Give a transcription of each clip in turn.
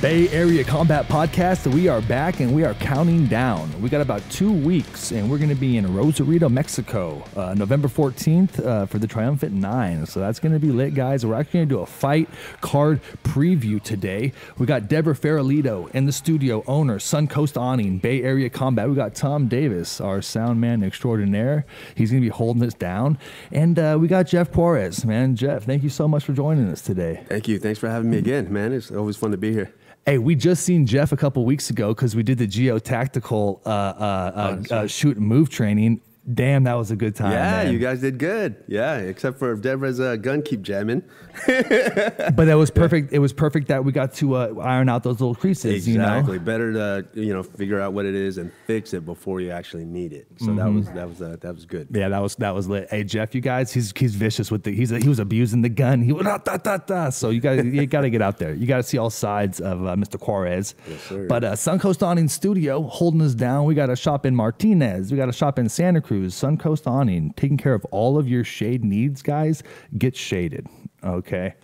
Bay Area Combat Podcast. We are back and we are counting down. We got about two weeks and we're going to be in Rosarito, Mexico, uh, November 14th uh, for the Triumphant Nine. So that's going to be lit, guys. We're actually going to do a fight card preview today. We got Deborah Farolito in the studio, owner, Suncoast Awning, Bay Area Combat. We got Tom Davis, our sound man extraordinaire. He's going to be holding us down. And uh, we got Jeff Juarez, man. Jeff, thank you so much for joining us today. Thank you. Thanks for having me again, man. It's always fun to be here. Hey, we just seen Jeff a couple weeks ago because we did the geotactical uh, uh, uh, uh, shoot and move training. Damn, that was a good time. Yeah, man. you guys did good. Yeah, except for Deborah's uh, gun keep jamming. But that was perfect. It was perfect that we got to uh, iron out those little creases. Exactly. You know. Better to you know figure out what it is and fix it before you actually need it. So that was that was uh, that was good. Yeah, that was that was lit. Hey Jeff, you guys, he's he's vicious with the he's he was abusing the gun. He was da, da, da, da. So you got you got to get out there. You got to see all sides of uh, Mr. Juarez. Yes, sir. But uh, Suncoast Awning Studio holding us down. We got a shop in Martinez. We got a shop in Santa Cruz. Suncoast Awning taking care of all of your shade needs, guys. Get shaded. Okay.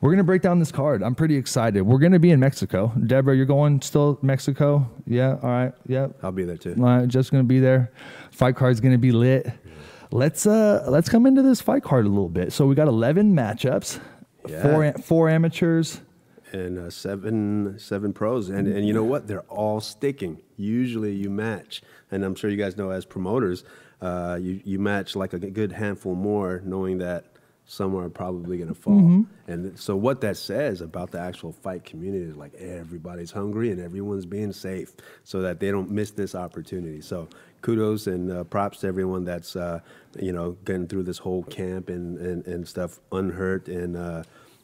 We're gonna break down this card. I'm pretty excited. We're gonna be in Mexico. Deborah, you're going still Mexico? Yeah. All right. Yep. I'll be there too. All right, just gonna be there. Fight card's gonna be lit. Let's uh let's come into this fight card a little bit. So we got eleven matchups, Yeah. four four amateurs. and uh, seven seven pros and and you know what they're all sticking usually you match and i'm sure you guys know as promoters uh, you you match like a good handful more knowing that some are probably going to fall and so what that says about the actual fight community is like everybody's hungry and everyone's being safe so that they don't miss this opportunity so kudos and uh, props to everyone that's uh, you know getting through this whole camp and and, and stuff unhurt and uh,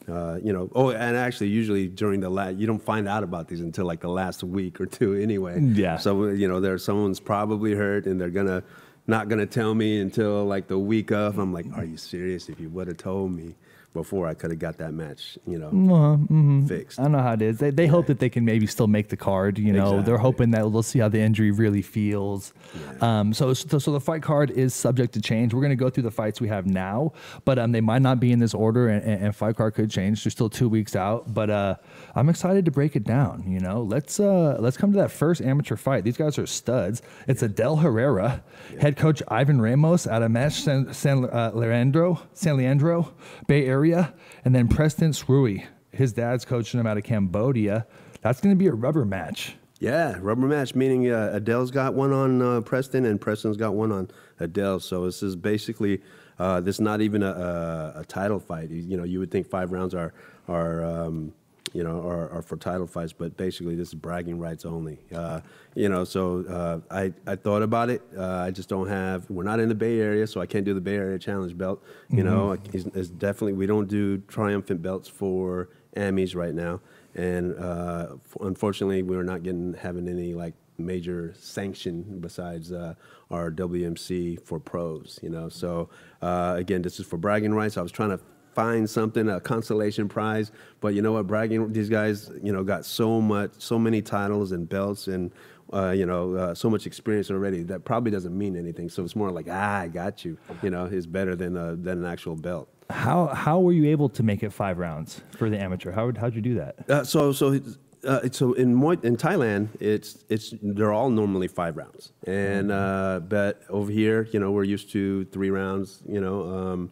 uh, you know, oh, and actually, usually during the last, you don't find out about these until like the last week or two, anyway. Yeah. So you know, there's someone's probably hurt, and they're gonna not gonna tell me until like the week of. I'm like, are you serious? If you would have told me before, I could have got that match, you know, Mm-hmm. fixed. I don't know how it is. They, they hope that they can maybe still make the card. You know, they're hoping that we'll see how the injury really feels. Um, so, so so the fight card is subject to change. We're gonna go through the fights we have now, but um, they might not be in this order, and, and, and fight card could change. They're still two weeks out, but uh, I'm excited to break it down. You know, let's uh, let's come to that first amateur fight. These guys are studs. It's Adel Herrera, head coach Ivan Ramos out of Mesh San, San uh, Leandro, San Leandro Bay Area, and then Preston Srui. His dad's coaching him out of Cambodia. That's going to be a rubber match. Yeah, rubber match, meaning uh, Adele's got one on uh, Preston and Preston's got one on Adele. So this is basically, uh, this is not even a, a, a title fight. You, you know, you would think five rounds are, are um, you know, are, are for title fights, but basically this is bragging rights only. Uh, you know, so uh, I, I thought about it. Uh, I just don't have, we're not in the Bay Area, so I can't do the Bay Area Challenge belt. You know, it's, it's definitely, we don't do triumphant belts for AMIs right now and uh, f- unfortunately, we're not getting having any like major sanction besides uh, our WMC for pros. You know, so uh, again, this is for bragging rights. I was trying to find something a consolation prize, but you know what? Bragging these guys, you know, got so much, so many titles and belts and. Uh, you know, uh, so much experience already that probably doesn't mean anything. So it's more like, ah, I got you. You know, is better than uh, than an actual belt. How how were you able to make it five rounds for the amateur? How would how'd you do that? Uh, so so uh, so in Muay, in Thailand, it's it's they're all normally five rounds, and uh, but over here, you know, we're used to three rounds. You know, um,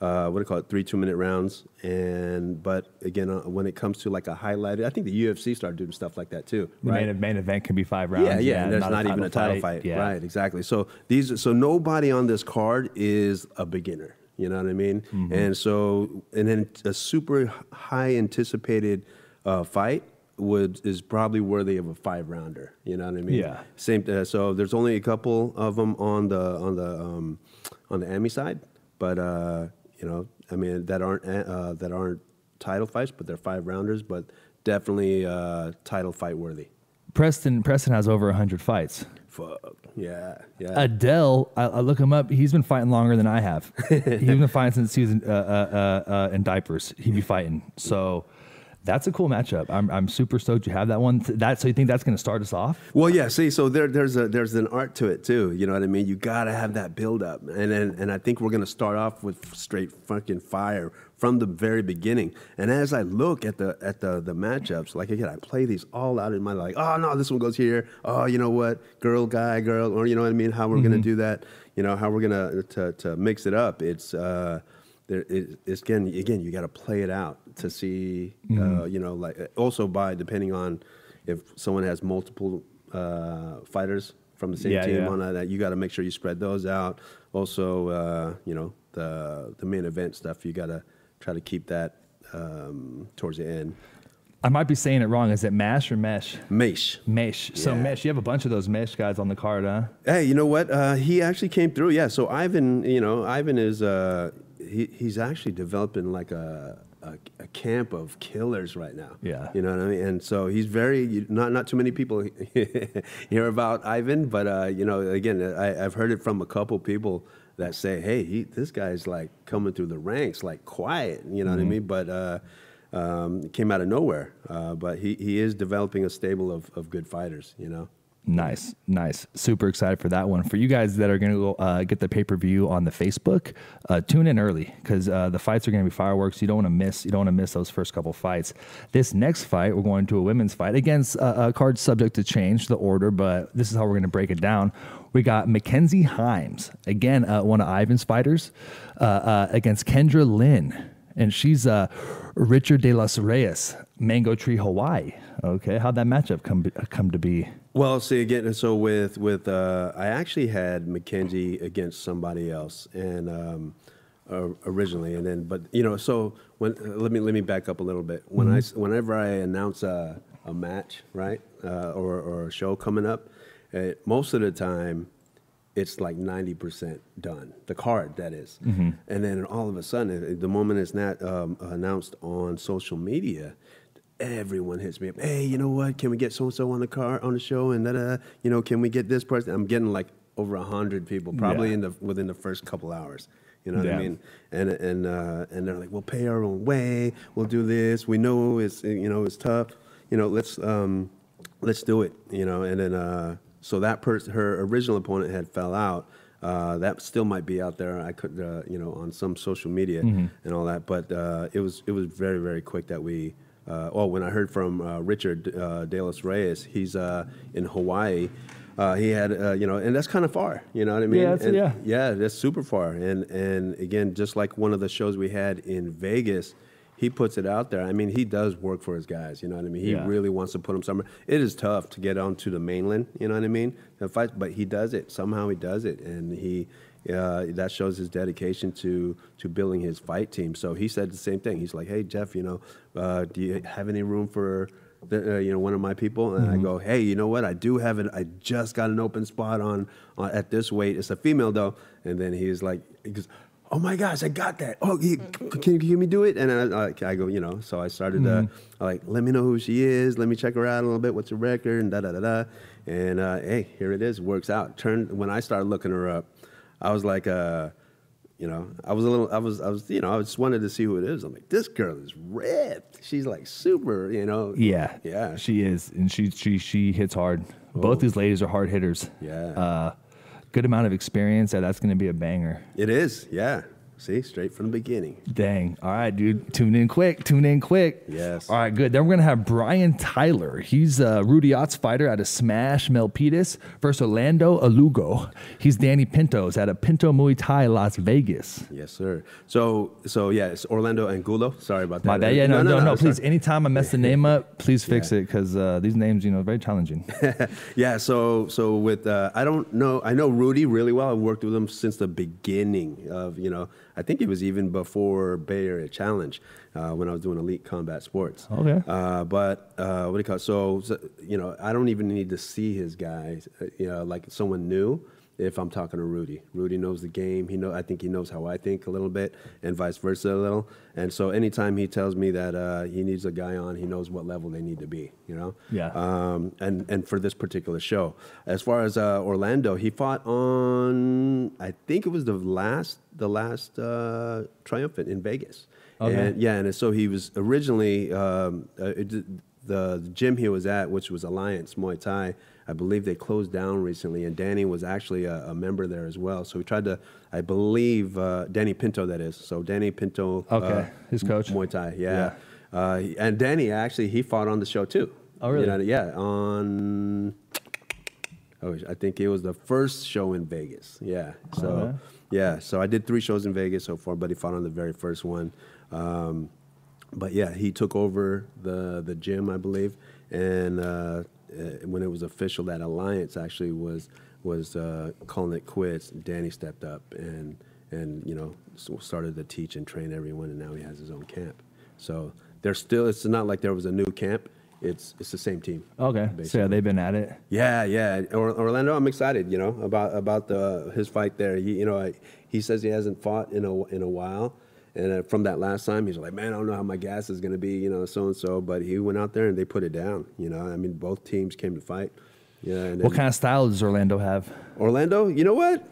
uh, what do you call it? Three two minute rounds, and but again, uh, when it comes to like a highlighted, I think the UFC started doing stuff like that too. The right? main, main event can be five rounds. Yeah, yeah, and there's not, even a title fight. Yeah. Right, exactly. So these so nobody on this card is a beginner. You know what I mean? Mm-hmm. And so and then a super high anticipated uh, fight would is probably worthy of a five rounder. You know what I mean? Yeah. Same. Uh, so there's only a couple of them on the on the um, on the AMI side, but uh, you know, I mean that aren't uh, that aren't title fights, but they're five rounders, but definitely uh, title fight worthy. Preston Preston has over hundred fights. Fuck. Yeah. Yeah. Adele, I, I look him up. He's been fighting longer than I have. he's been fighting since he was in, uh, uh, uh, uh, in diapers. He'd be fighting. So That's a cool matchup. I'm, I'm super stoked you have that one. That so you think that's going to start us off? Well, yeah. See, so there, there's a there's an art to it too. You know what I mean? You gotta have that build up, and and, and I think we're gonna start off with straight fucking fire from the very beginning. And as I look at the at the the matchups, like again, I play these all out in my like, oh no, this one goes here. Oh, you know what, girl, guy, girl, or you know what I mean? How we're gonna do that? You know how we're gonna to to mix it up? It's. uh there, it, it's again, again, you got to play it out to see, uh, you know, like also by depending on if someone has multiple uh, fighters from the same Yeah, team yeah. on that, you got to make sure you spread those out. Also, uh, you know, the the main event stuff, you got to try to keep that um, towards the end. I might be saying it wrong. Is it Mash or Mesh? Mesh. Mesh. So Yeah. Mesh, you have a bunch of those Mesh guys on the card, huh? Hey, you know what? Uh, he actually came through. Yeah. So Ivan, you know, Ivan is uh, he, he's actually developing like a, a a camp of killers right now. Yeah. You know what I mean? And so he's very not not too many people hear about Ivan, but uh, you know, again, I, I've heard it from a couple people that say, "Hey, he, this guy's like coming through the ranks, like quiet." You know what I mean? But uh, um, came out of nowhere. Uh, but he, he is developing a stable of, of good fighters. You know. Nice, nice. Super excited for that one. For you guys that are going to go uh, get the pay per view on the Facebook, uh, tune in early because uh, the fights are going to be fireworks. You don't want to miss. You don't want to miss those first couple fights. This next fight, we're going to a women's fight against uh, a card subject to change the order, but this is how we're going to break it down. We got Mackenzie Himes again, uh, one of Ivan's fighters, uh, uh, against Kendra Lynn, and she's uh, Richard De Los Reyes, Mango Tree, Hawaii. Okay, how'd that matchup come come to be? Well, see again. So with with uh, I actually had Mackenzie against somebody else, and um, uh, originally, and then but you know, so when uh, let me let me back up a little bit. When I s whenever I announce a, a match, right, uh, or or a show coming up, uh, most of the time. It's like ninety percent done. The card, that is. and then all of a sudden, the moment it's not um, announced on social media, everyone hits me up. Hey, you know what? Can we get so and so on the car on the show? And da da. You know, can we get this person? I'm getting like over a hundred people, probably Yeah. in the within the first couple hours. You know what Yeah. I mean? And and uh, and they're like, we'll pay our own way. We'll do this. We know it's you know it's tough. You know, let's um, let's do it. You know, and then uh, so that person, her original opponent had fell out. Uh, that still might be out there. I could, uh, you know, on some social media and all that. But uh, it was it was very very quick that we. Uh, oh, when I heard from uh, Richard uh, De Los Reyes, he's uh, in Hawaii. Uh, he had, uh, you know, and that's kind of far. You know what I mean? Yeah, that's- And- yeah. yeah, that's super far. And and again, just like one of the shows we had in Vegas, he puts it out there. I mean, he does work for his guys. You know what I mean? He Yeah. really wants to put them somewhere. It is tough to get onto the mainland. You know what I mean? The fight, but he does it somehow. He does it, and he. Uh, that shows his dedication to to building his fight team. So he said the same thing. He's like, "Hey Jeff, you know, uh, do you have any room for the, uh, you know one of my people?" And I go, "Hey, you know what? I do have it. I just got an open spot on, on at this weight. It's a female though." And then he's like, he goes, "Oh my gosh, I got that! Oh, you, can you hear me do it?" And I, I, I go, you know, so I started uh, like, "Let me know who she is. Let me check her out a little bit. What's her record?" And da da da da. And uh, hey, here it is. Works out. Turned when I started looking her up. I was like, uh, you know, I was a little, I was, I was, you know, I just wanted to see who it is. I'm like, this girl is ripped. She's like super, you know. Yeah, Yeah. she is, and she she she hits hard. Both these ladies are hard hitters. Yeah. Good amount of experience. that that's going to be a banger. It is. Yeah. See, straight from the beginning. Dang. All right, dude. Tune in quick. Tune in quick. Yes. All right, good. Then we're going to have Brian Tyler. He's a Rudy Ott's fighter out of Smash Milpitas versus Orlando Alugo. He's Danny Pintos out of Pinto Muay Thai, Las Vegas. Yes, sir. So, so yeah, it's Orlando Angulo. Sorry about that. My bad. Yeah, no, no, no. sorry. please, anytime I mess the name up, please fix it because uh, these names, you know, are very challenging. yeah, so so with uh, I don't know I know Rudy really well. I've worked with him since the beginning of you know I think it was even before Bay Area Challenge uh, when I was doing Elite Combat Sports. Okay. Uh, but uh, what do you call it? So, so you know I don't even need to see his guys. Uh, you know, like someone new. If I'm talking to Rudy. Rudy knows the game. He know I think he knows how I think a little bit, and vice versa a little. And so anytime he tells me that uh, he needs a guy on, he knows what level they need to be. You know. Yeah. Um, and and for this particular show, as far as uh, Orlando, he fought on I think it was the last the last uh, triumphant in Vegas. Okay. And, yeah, and so he was originally um, uh, it, the, the gym he was at, which was Alliance Muay Thai. I believe they closed down recently, and Danny was actually a, a member there as well. So we tried to, I believe, uh, Danny Pinto, that is. So Danny Pinto, Okay, uh, his coach. Muay Thai, yeah. Uh, and Danny actually he fought on the show too. Oh, really? You know, yeah, on. Oh, I think it was the first show in Vegas. Yeah. So, Okay. yeah. So I did three shows in Vegas so far, but he fought on the very first one. Um, but yeah, he took over the the gym, I believe, and uh, uh, when it was official that Alliance actually was was uh, calling it quits, Danny stepped up and and you know started to teach and train everyone, and now he has his own camp. So there's still it's not like there was a new camp. It's it's the same team. Okay. So yeah, they've been at it. Yeah, yeah. Or, Orlando, I'm excited. You know about about the his fight there. He, you know, I, he says he hasn't fought in a in a while, and uh, from that last time, he's like, man, I don't know how my gas is going to be. You know, so and so. But he went out there and they put it down. You know, I mean, both teams came to fight. Yeah. And What kind of style does Orlando have? Orlando, you know what?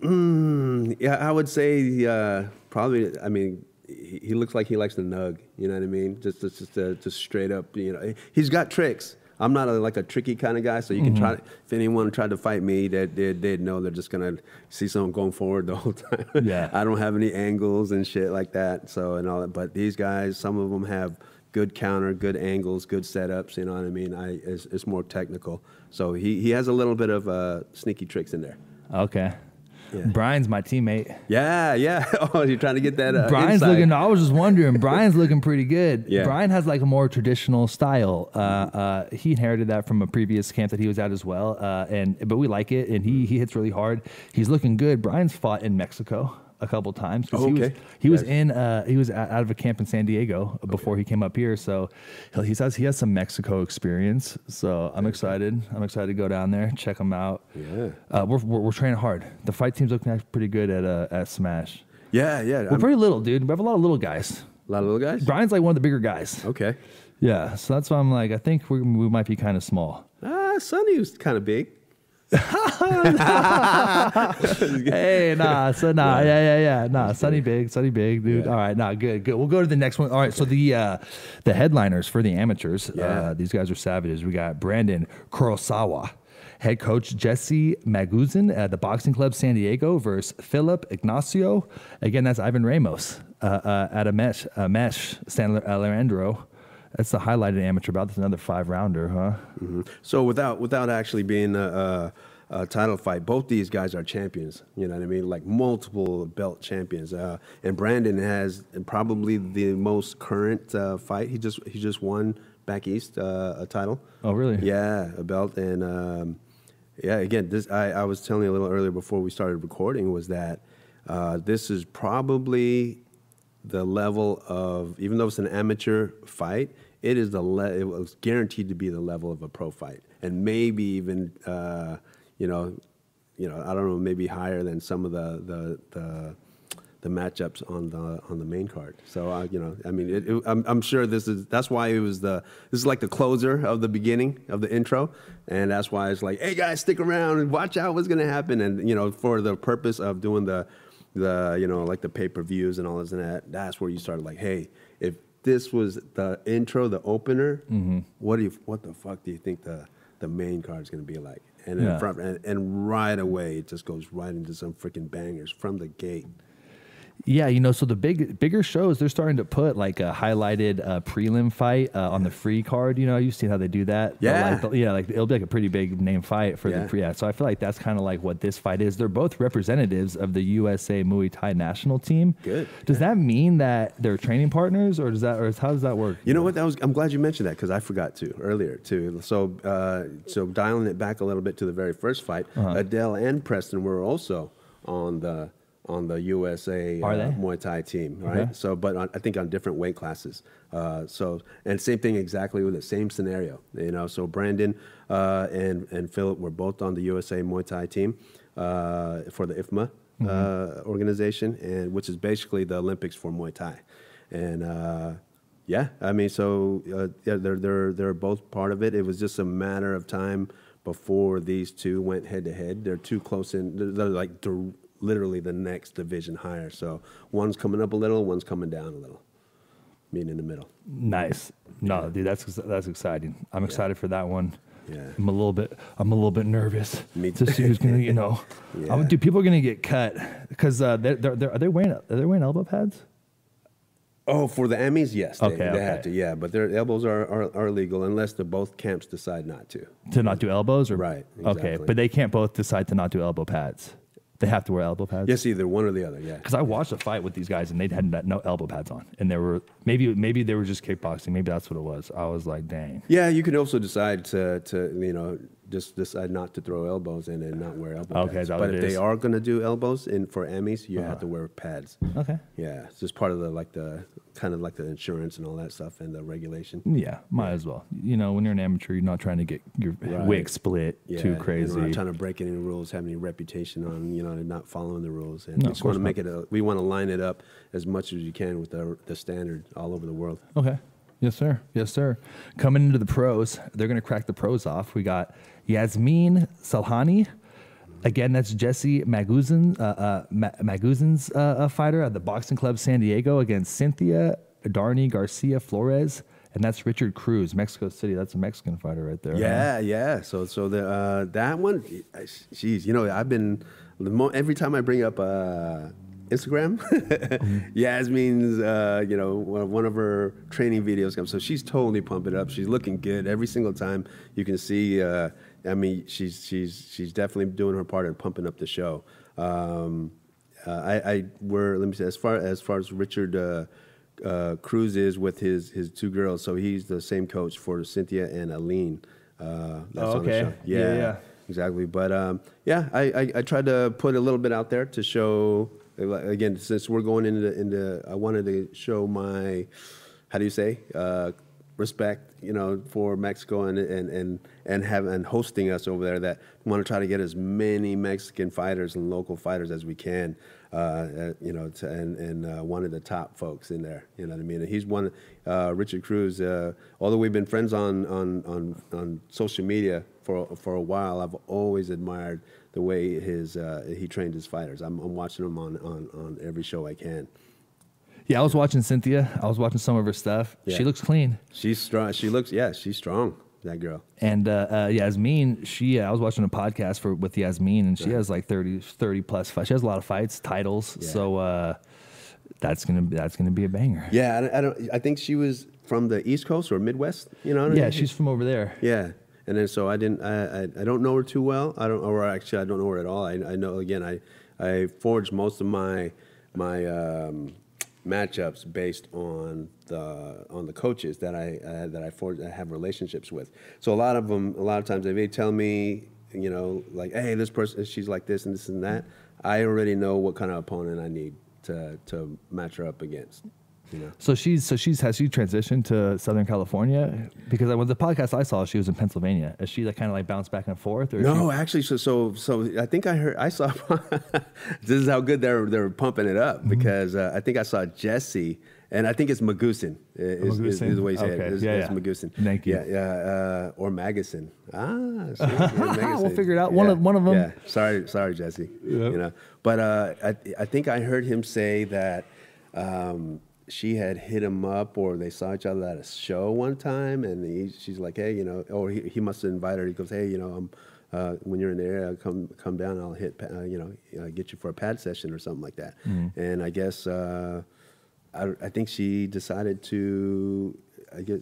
Mm, yeah, I would say uh, probably. I mean, he, he looks like he likes to nug. You know what I mean? Just, just, just, uh, just straight up. You know, he's got tricks. I'm not a, like a tricky kind of guy, so you can try. If anyone tried to fight me, they they they'd know they're just gonna see someone going forward the whole time. Yeah. I don't have any angles and shit like that. So and all that. But these guys, some of them have good counter, good angles, good setups. You know what I mean? I it's, it's more technical. So he he has a little bit of uh, sneaky tricks in there. Okay. Yeah. Brian's my teammate. Yeah, yeah. Oh, you're trying to get that. Uh, Brian's insight. looking. I was just wondering. Brian's looking pretty good. Yeah. Brian has like a more traditional style. Uh, uh, he inherited that from a previous camp that he was at as well. Uh, and but we like it, and he he hits really hard. He's looking good. Brian's fought in Mexico a couple times. 'cause Oh, He was, okay. he was in. Uh, he was out of a camp in San Diego before he came up here. So he says he has some Mexico experience. So I'm excited. I'm excited to go down there, check him out. Yeah. Uh, we're, we're we're training hard. The fight team's looking pretty good at uh, at Smash. Yeah, yeah. We're I'm- very little, dude. We have a lot of little guys. a lot of little guys. Brian's like one of the bigger guys. Okay. Yeah, so that's why I'm like, I think we we might be kind of small. Ah, Sonny was kind of big. hey, nah, so nah, yeah, yeah, yeah, nah, Sunny big, Sunny big, dude. Yeah. All right, nah, good, good. We'll go to the next one. All right, so the uh, the headliners for the amateurs. Yeah. Uh, these guys are savages. We got Brandon Kurosawa. Head coach Jesse Maguzin at the Boxing Club San Diego versus Philip Ignacio. Again, that's Ivan Ramos uh, uh, at a mesh, a mesh San Alejandro. That's the highlighted amateur bout. That's another five rounder, huh? Mhm. So without without actually being a, a, a title fight, both these guys are champions. You know what I mean? Like multiple belt champions. Uh, and Brandon has probably the most current uh, fight. He just he just won back east uh, a title. Oh, really? Yeah, a belt. And um, yeah, again, this I, I was telling you a little earlier before we started recording was that uh, this is probably the level of even though it's an amateur fight, it is the it was guaranteed to be the level of a pro fight, and maybe even uh, you know, you know, I don't know, maybe higher than some of the the the, the matchups on the on the main card. So uh, you know, I mean, it, it, I'm, I'm sure this is that's why it was the this is like the closer of the beginning of the intro, and that's why it's like, hey guys, stick around and watch out what's gonna happen, and you know, for the purpose of doing the the you know like the pay per views and all this and that. That's where you started like, hey, if this was the intro, the opener, Mm-hmm. what do you what the fuck do you think the the main card is gonna be like? And Yeah. in front, and, and right away it just goes right into some freaking bangers from the gate. Yeah, you know, so the big bigger shows they're starting to put like a highlighted uh, prelim fight uh, on the free card. You know, you've seen how they do that. Yeah. like, yeah, like it'll be like a pretty big name fight for Yeah. the pre. Yeah, so I feel like that's kind of like what this fight is. They're both representatives of the USA Muay Thai national team. Good. Does that mean that they're training partners, or does that, or how does that work? You know what? That was. I'm glad you mentioned that because I forgot to earlier too. So, uh, so dialing it back a little bit to the very first fight, Uh-huh. Adele and Preston were also on the on the USA uh. Muay Thai team, right? Okay. So, but on, I think on different weight classes. Uh, so, and same thing exactly with the same scenario, you know. So Brandon uh, and and Philip were both on the USA Muay Thai team uh, for the IFMA uh, organization, and which is basically the Olympics for Muay Thai, and. Uh, yeah, I mean, so uh, yeah, they're they're they're both part of it. It was just a matter of time before these two went head to head. They're too close in. They're, they're like literally the next division higher. So one's coming up a little, one's coming down a little. Meeting in the middle. Nice. No, dude, that's that's exciting. I'm excited for that one. Yeah. I'm a little bit. I'm a little bit nervous Me to see who's gonna. You know, Yeah. I'm, dude, people are gonna get cut because uh, they're, they're, they're, are they wearing are they wearing elbow pads? Oh, for the Emmys, yes, they, Okay, they okay. have to. Yeah, but their elbows are, are are legal unless the both camps decide not to. to not do elbows or Right, okay but they can't both decide to not do elbow pads they have to wear elbow pads Yes, either one or the other. Yeah. because i watched a fight with these guys and they had no- elbow pads on and they were maybe maybe they were just kickboxing maybe that's what it was i was like dang Yeah, you can also decide to, to you know just decide not to throw elbows in and not wear elbow Okay, pads. is that but if it they are going to do elbows in for Emmys, you Uh-huh. have to wear pads. okay Yeah, it's just part of the like the kind of like the insurance and all that stuff and the regulation. yeah might as well you know when you're an amateur you're not trying to get your Right. wig split Yeah, too crazy not trying to break any rules, have any reputation on you know not following the rules, and No, we just want to make it. A, we want to line it up as much as you can with the the standard all over the world. Okay. Yes, sir. Yes, sir. Coming into the pros, they're going to crack the pros off. We got Yasmin Salhani. Again, that's Jesse Maguzin, uh, uh, Maguzin's uh, uh, fighter at the Boxing Club San Diego against Cynthia Darnay Garcia Flores. And that's Richard Cruz, Mexico City. That's a Mexican fighter right there. Yeah, yeah. So, so the uh, that one, jeez, you know, I've been every time I bring up uh, Instagram, Yasmin's, uh, you know, one of her training videos comes. So she's totally pumping up. She's looking good every single time. You can see. Uh, I mean, she's she's she's definitely doing her part in pumping up the show. Um, uh, I, I were let me say as far as far as Richard. Uh, uh, Cruz is with his his two girls, so he's the same coach for Cynthia and Aline. Uh, that's Oh, on the okay. show. Yeah, yeah. exactly. But um, yeah, I, I I tried to put a little bit out there to show. Again, since we're going into into, I wanted to show my, how do you say, uh, respect, you know, for Mexico and and and and have and hosting us over there. That want to try to get as many Mexican fighters and local fighters as we can. Uh, you know, to, and and uh, one of the top folks in there. You know what I mean? And he's one. Uh, Richard Cruz. Uh, although we've been friends on on on on social media for for a while, I've always admired the way his uh, he trained his fighters. I'm, I'm watching him on, on on every show I can. Yeah, I was watching Cynthia. I was watching some of her stuff. Yeah. She looks clean. She's strong. She looks. Yeah, she's strong. That girl. And uh, uh, Yasmin, she uh, I was watching a podcast for with Yasmin, and she has like 30, 30 plus fights. She has a lot of fights, titles. Yeah. So uh, that's gonna be, that's gonna be a banger. Yeah, I, don't- I don't. I think she was from the East Coast or Midwest. You know. what I Yeah, she's from over there. Yeah, and then so I didn't. I, I I don't know her too well. I don't, or actually I don't know her at all. I, I know again. I I forged most of my my um, matchups based on the on the coaches that I uh, that I. I have relationships with. So a lot of them. A lot of times they may tell me, you know, like, hey, this person, she's like this and this and that. I already know what kind of opponent I need to to match her up against. So she's so she's has she transitioned to Southern California because I, with the podcast I saw she was in Pennsylvania. Is she like kind of like bounced back and forth? Or No, she- actually, so so so I think I heard I saw. this is how good they're they're pumping it up Mm-hmm. because uh, I think I saw Jesse, and I think it's Magusin. Is, is, is the way you say Okay, it. It's, yeah, it's yeah. Magusin. Thank you. Yeah, yeah, uh, or Magasin. Ah, Magasin. We'll figure it out. One of- one of 'em. Yeah, sorry, sorry, Jesse. You know, but uh, I I think I heard him say that. Um, she had hit him up, or they saw each other at a show one time, and he, she's like, "Hey, you know," or he, he must have invited her. He goes, "Hey, you know, I'm, uh, when you're in the area, come come down. I'll hit, uh, you know, uh, get you for a pad session or something like that." And I guess uh, I, I think she decided to, I guess,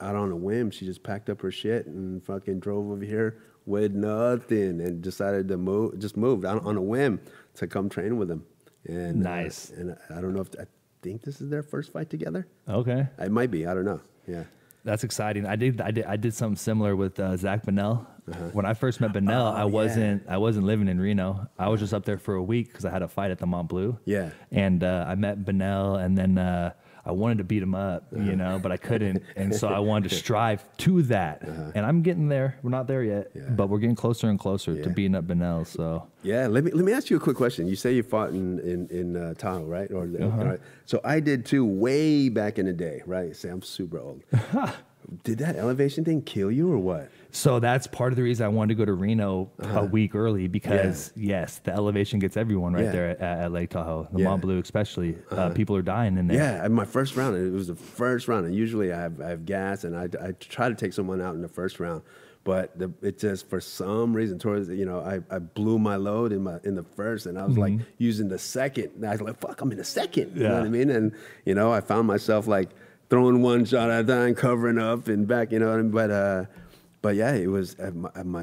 out on a whim, she just packed up her shit and fucking drove over here with nothing, and decided to move, just moved on, on a whim to come train with him. And uh, Nice. and I don't know if I think this is their first fight together. okay. It might be. I don't know. Yeah. That's exciting. I did I did I did something similar with uh, Zach Bonnell. When I first met I Uh-huh. Oh, yeah. wasn't I wasn't living in Reno. I was just up there for a week because I had a fight at the Mont Bleu. Yeah. and uh, I met Benel, and then uh, I wanted to beat him up, Uh-huh. you know, but I couldn't, and so I wanted to strive to that. And I'm getting there. We're not there yet, Uh-huh. Yeah. but we're getting closer and closer to Yeah. beating up Benel. So Yeah, let me let me ask you a quick question. You say you fought in in, in uh, Tahoe, right? Or Uh-huh. right. so I did too, way back in the day, right? Say I'm super old. did that elevation thing kill you or what? So that's part of the reason I wanted to go to Reno Uh-huh. a week early because yes, the elevation gets everyone right Yeah. there at, at Lake Tahoe, the Yeah. Mont Bleu especially. Uh, people are dying in there. Yeah, my first round, it was the first round, and usually I have, I have gas, and I, I try to take someone out in the first round, but the, it just for some reason towards you know I, I blew my load in my in the first, and I was like using the second, and I was like fuck, I'm in the second, you know what I mean? And you know I found myself like throwing one shot at a time, covering up and back, you know, what I mean? but uh. But yeah, it was uh, my uh, my,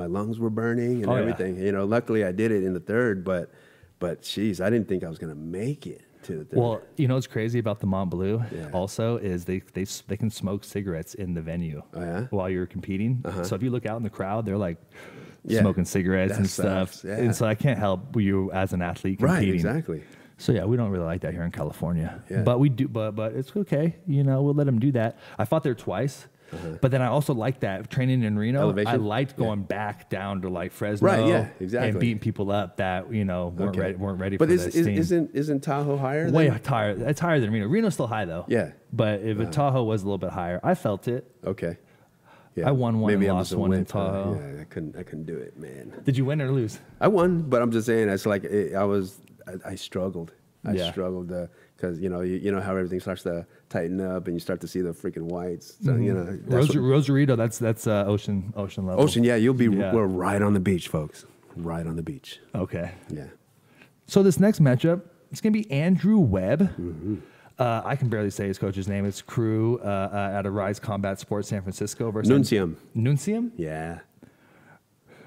my lungs were burning and Oh, yeah. everything. You know, luckily I did it in the third, but but geez, I didn't think I was gonna make it to the third. Well, you know what's crazy about the Mont Bleu Yeah. also is they, they they can smoke cigarettes in the venue Oh, yeah? while you're competing. So if you look out in the crowd, they're like Yeah. smoking cigarettes That and sucks, stuff. yeah. And so I can't help you as an athlete competing. Right, exactly. So yeah, we don't really like that here in California. Yeah. But we do. But but it's okay. You know, we'll let them do that. I fought there twice. But then I also liked that training in Reno. Elevation? I Uh-huh. Liked Yeah. going back down to like Fresno, Right, yeah, exactly. and beating people up that you know weren't Okay. ready, weren't ready But for is, this is, scene. isn't isn't Tahoe higher? Way than- higher. It's higher than Reno. Reno's still high though. Yeah. But if Tahoe was a little bit higher, I felt it. Okay. Yeah. I won one and I'm lost one in huh? Tahoe. Yeah, I couldn't. I couldn't do it, man. Did you win or lose? I won, but I'm just saying. It's like it, I was. I, I struggled. I Yeah. struggled because you know you, you know how everything starts to tighten up and you start to see the freaking whites. So you know what- Rosarito, that's that's uh, ocean ocean level. ocean. Yeah, you'll be. Yeah. We're right on the beach, folks. Right on the beach. Okay. Yeah. So this next matchup, it's gonna be Andrew Webb. Mm-hmm. Uh, I can barely say his coach's name. It's Crew uh, uh, at a Rise Combat Sports San Francisco versus Nuncium. Nuncium Yeah.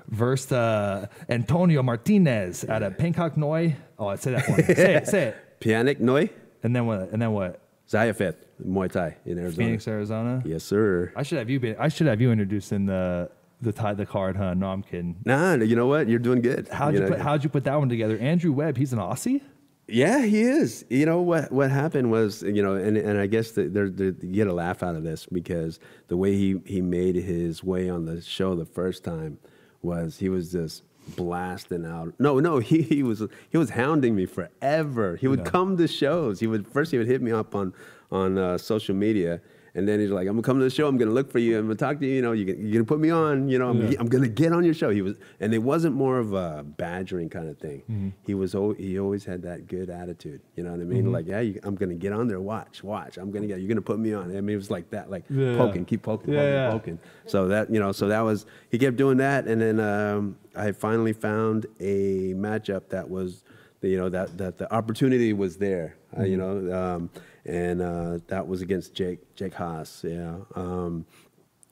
versus uh, Antonio Martinez at a Hancock Noi. Oh, I say that one. say it. Say it. Pianic Noi And then what? And then what? Zayafeth Muay Thai in Arizona. Phoenix, Arizona. Yes, sir. I should have you been. I should have you introduced in the the tie the card, huh? No, I'm kidding. Nah, you know what? You're doing good. How'd you, know, put, how'd you put that one together? Andrew Webb, he's an Aussie. Yeah, he is. You know what? What happened was, you know, and, and I guess that there, there, you get a laugh out of this because the way he he made his way on the show the first time was he was just blasting out. No, no, he, he was he was hounding me forever. He would Yeah. come to shows. He would first he would hit me up on on uh, social media. And then he's like, "I'm gonna come to the show. I'm gonna look for you. I'm gonna talk to you. You know, you, you're gonna put me on. You know, I'm, Yeah. I'm gonna get on your show." He was, and it wasn't more of a badgering kind of thing. Mm-hmm. He was, he always had that good attitude. You know what I mean? Like, yeah, you, I'm gonna get on there. Watch, watch. I'm gonna get. You're gonna put me on. I mean, it was like that, like Yeah. poking, keep poking, poking, yeah. poking. So that, you know, so that was. He kept doing that, and then um, I finally found a matchup that was, the, you know, that that the opportunity was there. Uh, you know, um, and uh, that was against Jake Jake Haas. Yeah. Um,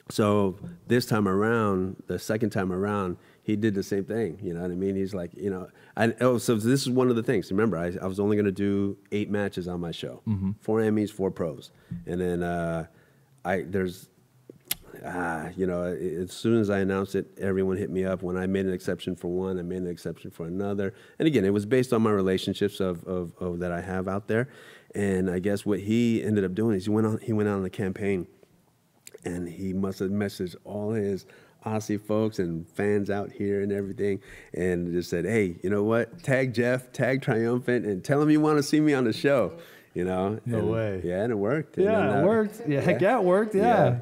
so this time around, the second time around, he did the same thing. You know what I mean? He's like, you know, I, oh, so this is one of the things. Remember, I, I was only going to do eight matches on my show, four Emmys, four pros, and then uh, I there's, ah, you know, as soon as I announced it, everyone hit me up. When I made an exception for one, I made an exception for another, and again, it was based on my relationships of, of, of that I have out there, and I guess what he ended up doing is he went on he went out on the campaign and he must have messaged all his Aussie folks and fans out here and everything, and just said, "Hey, you know what? Tag Jeff, tag Triumphant, and tell him you want to see me on the show." You know? No And- way. Yeah, and it worked. And Yeah, it uh, worked. Yeah, heck yeah, it worked. Yeah.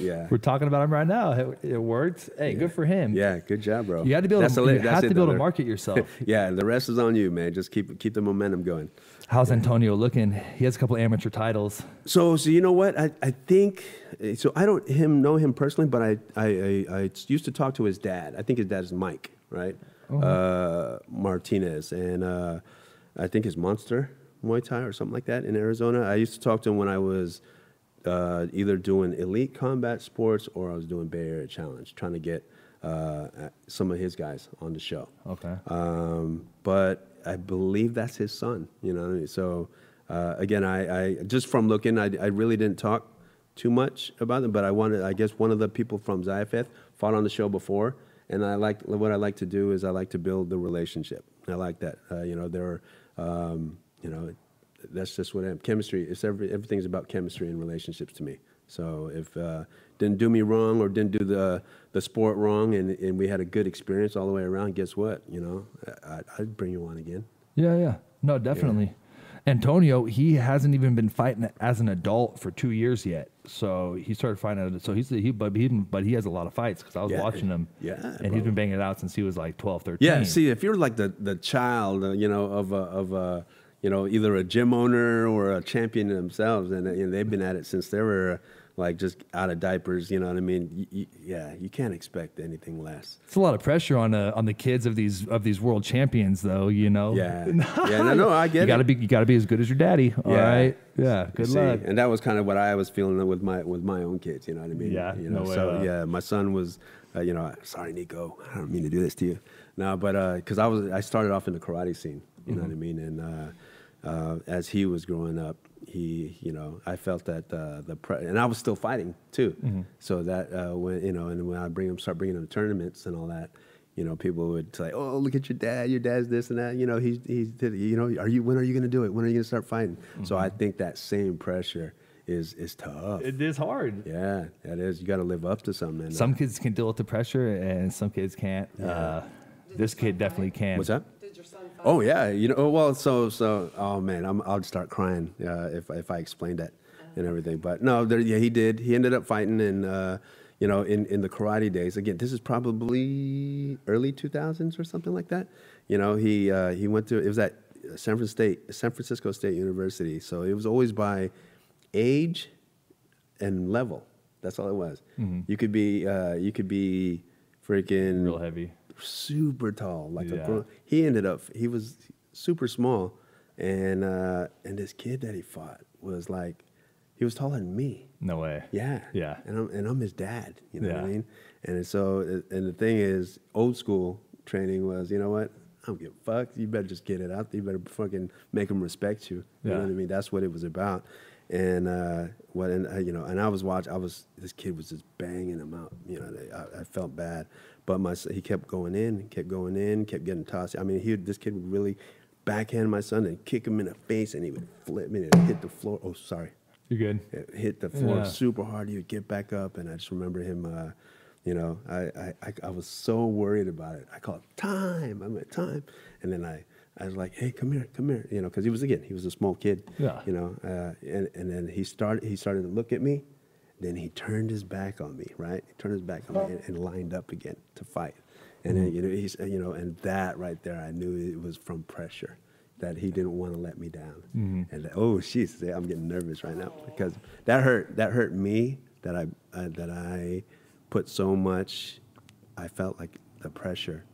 yeah, We're talking about him right now. It, it worked. Hey, good for him. yeah. Good job, bro. You had to be able That's to. li- You have it, to be able to market yourself. yeah, the rest is on you, man. Just keep keep the momentum going. How's Antonio looking? He has a couple amateur titles. So, so you know what? I, I think so. I don't him know him personally, but I, I I I used to talk to his dad. I think his dad is Mike, right? Uh, Martinez, and uh, I think his Monster Muay Thai or something like that in Arizona. I used to talk to him when I was uh, either doing elite combat sports or I was doing Bay Area Challenge, trying to get uh, some of his guys on the show. Okay. Um, but I believe that's his son. You know, so uh, again, I, I just from looking, I, I really didn't talk too much about them, but I wanted. I guess one of the people from ZIAFF fought on the show before, and I like what I like to do is I like to build the relationship. I like that. Uh, you know, there are, um, you know, that's just what I am. Chemistry. It's every everything's about chemistry and relationships to me. So if uh, didn't do me wrong or didn't do the the sport wrong, and and we had a good experience all the way around, guess what? You know, I, I'd bring you on again. Yeah, yeah. No, definitely. Antonio, he hasn't even been fighting as an adult for two years yet. So he started fighting. So he's he, but he but he has a lot of fights because I was Yeah. watching him. Yeah, and bro. he's been banging it out since he was like 12, 13. Yeah, see, if you're like the the child, uh, you know, of a, of a, you know, either a gym owner or a champion themselves, and uh, you know, they've been at it since they were like just out of diapers. You know what I mean? Y- y- yeah, you can't expect anything less. It's a lot of pressure on uh, on the kids of these of these world champions, though. You know. Yeah, yeah, no, no, I get you gotta it. be you gotta be as good as your daddy. All Yeah. right. Yeah. Good See, luck. And that was kind of what I was feeling with my with my own kids. You know what I mean? Yeah, You know, no way so it. yeah, my son was, uh, you know, sorry, Nico, I don't mean to do this to you. No, but because I was, I started off in the karate scene. You know what I Mm-hmm. mean? And uh, as he was growing up, he, you know, I felt that uh, the pre- and I was still fighting too. Mm-hmm. So that uh, when you know, and when I bring him, start bringing him to tournaments and all that. You know, people would say, "Oh, look at your dad. Your dad's this and that." You know, he's he's did. You know, are you? When are you going to do it? When are you going to start fighting? So I think that same pressure is is tough. It is hard. Yeah, that is. You got to live up to something. Some kids can deal with the pressure, and some kids can't. Uh, this kid definitely can. What's that? Did your son fight? Oh yeah, you know. Well, so so. Oh man, I'm, I'll start crying uh, if if I explain that and everything. But no, there, yeah, he did. He ended up fighting in, uh, you know, in in the karate days. Again, this is probably early 2000s or something like that. You know, he uh, he went to it was at San Francisco State San Francisco State University. So it was always by age and level. That's all it was. You could be uh, you could be freaking Real heavy. Super tall, like Yeah. a grown. He ended up he was super small, and uh, and this kid that he fought was like he was taller than me. No way. Yeah, Yeah. and I'm and I'm his dad. You know what I mean? And so and the thing is, old school training was, you know what? I don't give a fuck. You better just get it out. You better fucking make them respect you. You know what I mean? That's what it was about. And uh, what and uh, you know, and I was watching. I was this kid was just banging him out. You know, they, I, I felt bad, but my he kept going in, kept going in, kept getting tossed. I mean, he this kid would really backhand my son and kick him in the face, and he would flip me and hit the floor. Oh, sorry You're good. it hit the floor Yeah. super hard. He would get back up, and I just remember him. Uh, you know, I, I, I, was so worried about it. I called time. I went time, and then I, I was like, hey, come here, come here. You know, because he was again, he was a small kid. Yeah. You know, uh, and and then he started he started to look at me, then he turned his back on me. Right, he turned his back on me and, and lined up again to fight. And then you know he's you know, and that right there, I knew it was from pressure. That he didn't want to let me down, and oh, jeez, I'm getting nervous right now because that hurt. That hurt me. That I uh, that I put so much. I felt like the pressure